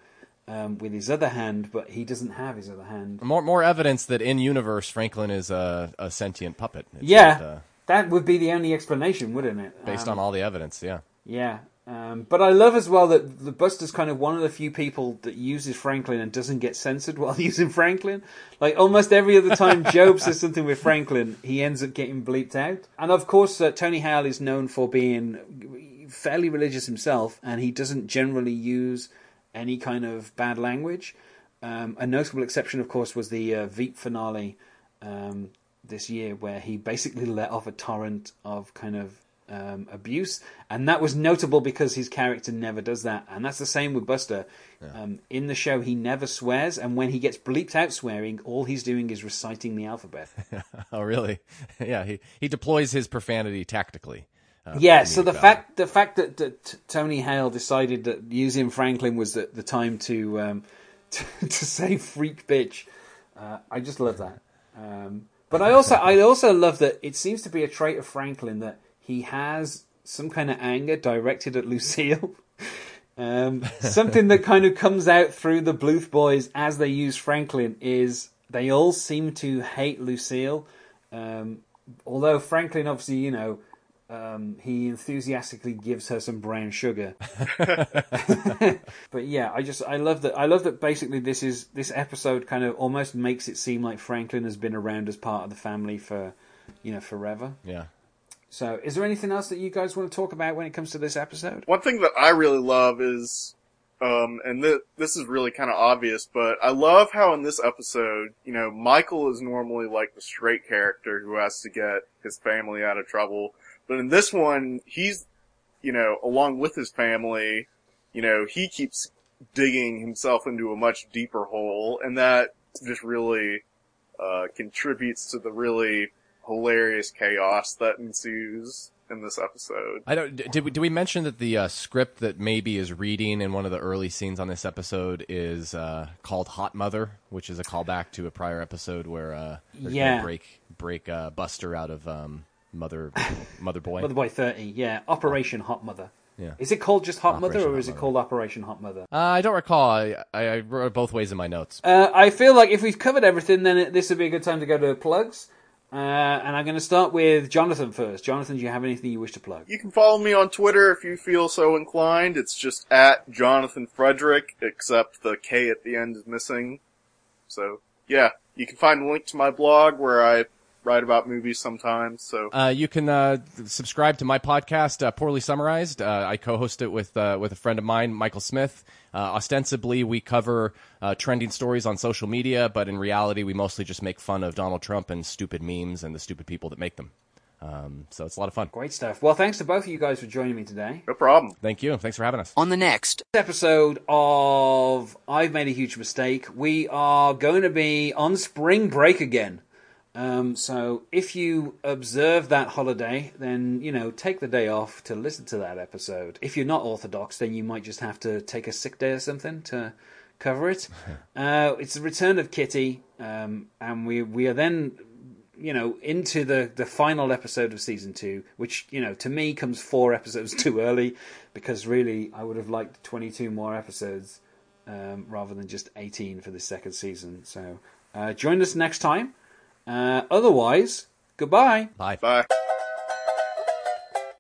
um, with his other hand. But he doesn't have his other hand. More more evidence that in universe Franklin is a, a sentient puppet. It's yeah, not, uh, that would be the only explanation, wouldn't it? based Um, on all the evidence. Yeah. Yeah. Um, but I love as well that the Buster's kind of one of the few people that uses Franklin and doesn't get censored (laughs) while using Franklin. Like almost every other time (laughs) Gob says something with Franklin, he ends up getting bleeped out. And of course, uh, Tony Hale is known for being fairly religious himself, and he doesn't generally use any kind of bad language. Um, a notable exception, of course, was the uh, Veep finale um, this year, where he basically let off a torrent of kind of um, abuse, and that was notable because his character never does that, and that's the same with Buster. Um, in the show, he never swears, and when he gets bleeped out swearing, all he's doing is reciting the alphabet. (laughs) oh, really? (laughs) yeah. He he deploys his profanity tactically. uh, yeah, so the fact the fact that, that Tony Hale decided that using Franklin was the, the time to, um, (laughs) to to say freak bitch, uh, I just love that. But I also I also love that it seems to be a trait of Franklin that he has some kind of anger directed at Lucille. (laughs) Um, something that kind of comes out through the Bluth boys as they use Franklin is they all seem to hate Lucille. Um, although Franklin, obviously, you know, um, he enthusiastically gives her some brown sugar. (laughs) (laughs) but yeah, I just I love that I love that basically this is this episode kind of almost makes it seem like Franklin has been around as part of the family for you know forever. Yeah. So, is there anything else that you guys want to talk about when it comes to this episode? One thing that I really love is, um, and th- this is really kind of obvious, but I love how in this episode, you know, Michael is normally like the straight character who has to get his family out of trouble. But in this one, he's, you know, along with his family, you know, he keeps digging himself into a much deeper hole, and that just really, uh, contributes to the really hilarious chaos that ensues in this episode. I don't. Did we, did we mention that the uh, script that Maeby is reading in one of the early scenes on this episode is uh, called Hot Mother, which is a callback to a prior episode where uh, they're Yeah. gonna break break uh, Buster out of um, Mother Mother Boy. Mother Boy 30, yeah. Operation Hot Mother. Yeah. Is it called just Hot Mother or Hot is it called Operation Hot Mother? Uh, I don't recall. I, I, I wrote it both ways in my notes. Uh, I feel like if we've covered everything, then it, this would be a good time to go to plugs. Uh, and I'm going to start with Jonathan first. Jonathan, do you have anything you wish to plug? You can follow me on Twitter if you feel so inclined. It's just at Jonathan Frederick, except the K at the end is missing. So, yeah. You can find a link to my blog where I write about movies sometimes, so. Uh, you can uh, subscribe to my podcast, uh, Poorly Summarized. Uh, I co-host it with uh, with a friend of mine, Michael Smith. Uh, ostensibly, we cover uh, trending stories on social media, but in reality, we mostly just make fun of Donald Trump and stupid memes and the stupid people that make them. Um, so it's a lot of fun. Great stuff. Well, thanks to both of you guys for joining me today. No problem. Thank you. Thanks for having us. On the next episode of I've Made a Huge Mistake, we are going to be on spring break again. Um, so if you observe that holiday, then you know take the day off to listen to that episode. If you're not orthodox, then you might just have to take a sick day or something to cover it. (laughs) uh, it's the return of Kitty, um, and we we are then you know into the the final episode of season two, which you know to me comes four episodes (laughs) too early because really I would have liked twenty two more episodes um, rather than just 18 for the second season. So uh, join us next time. Uh, otherwise, goodbye. Bye. Bye.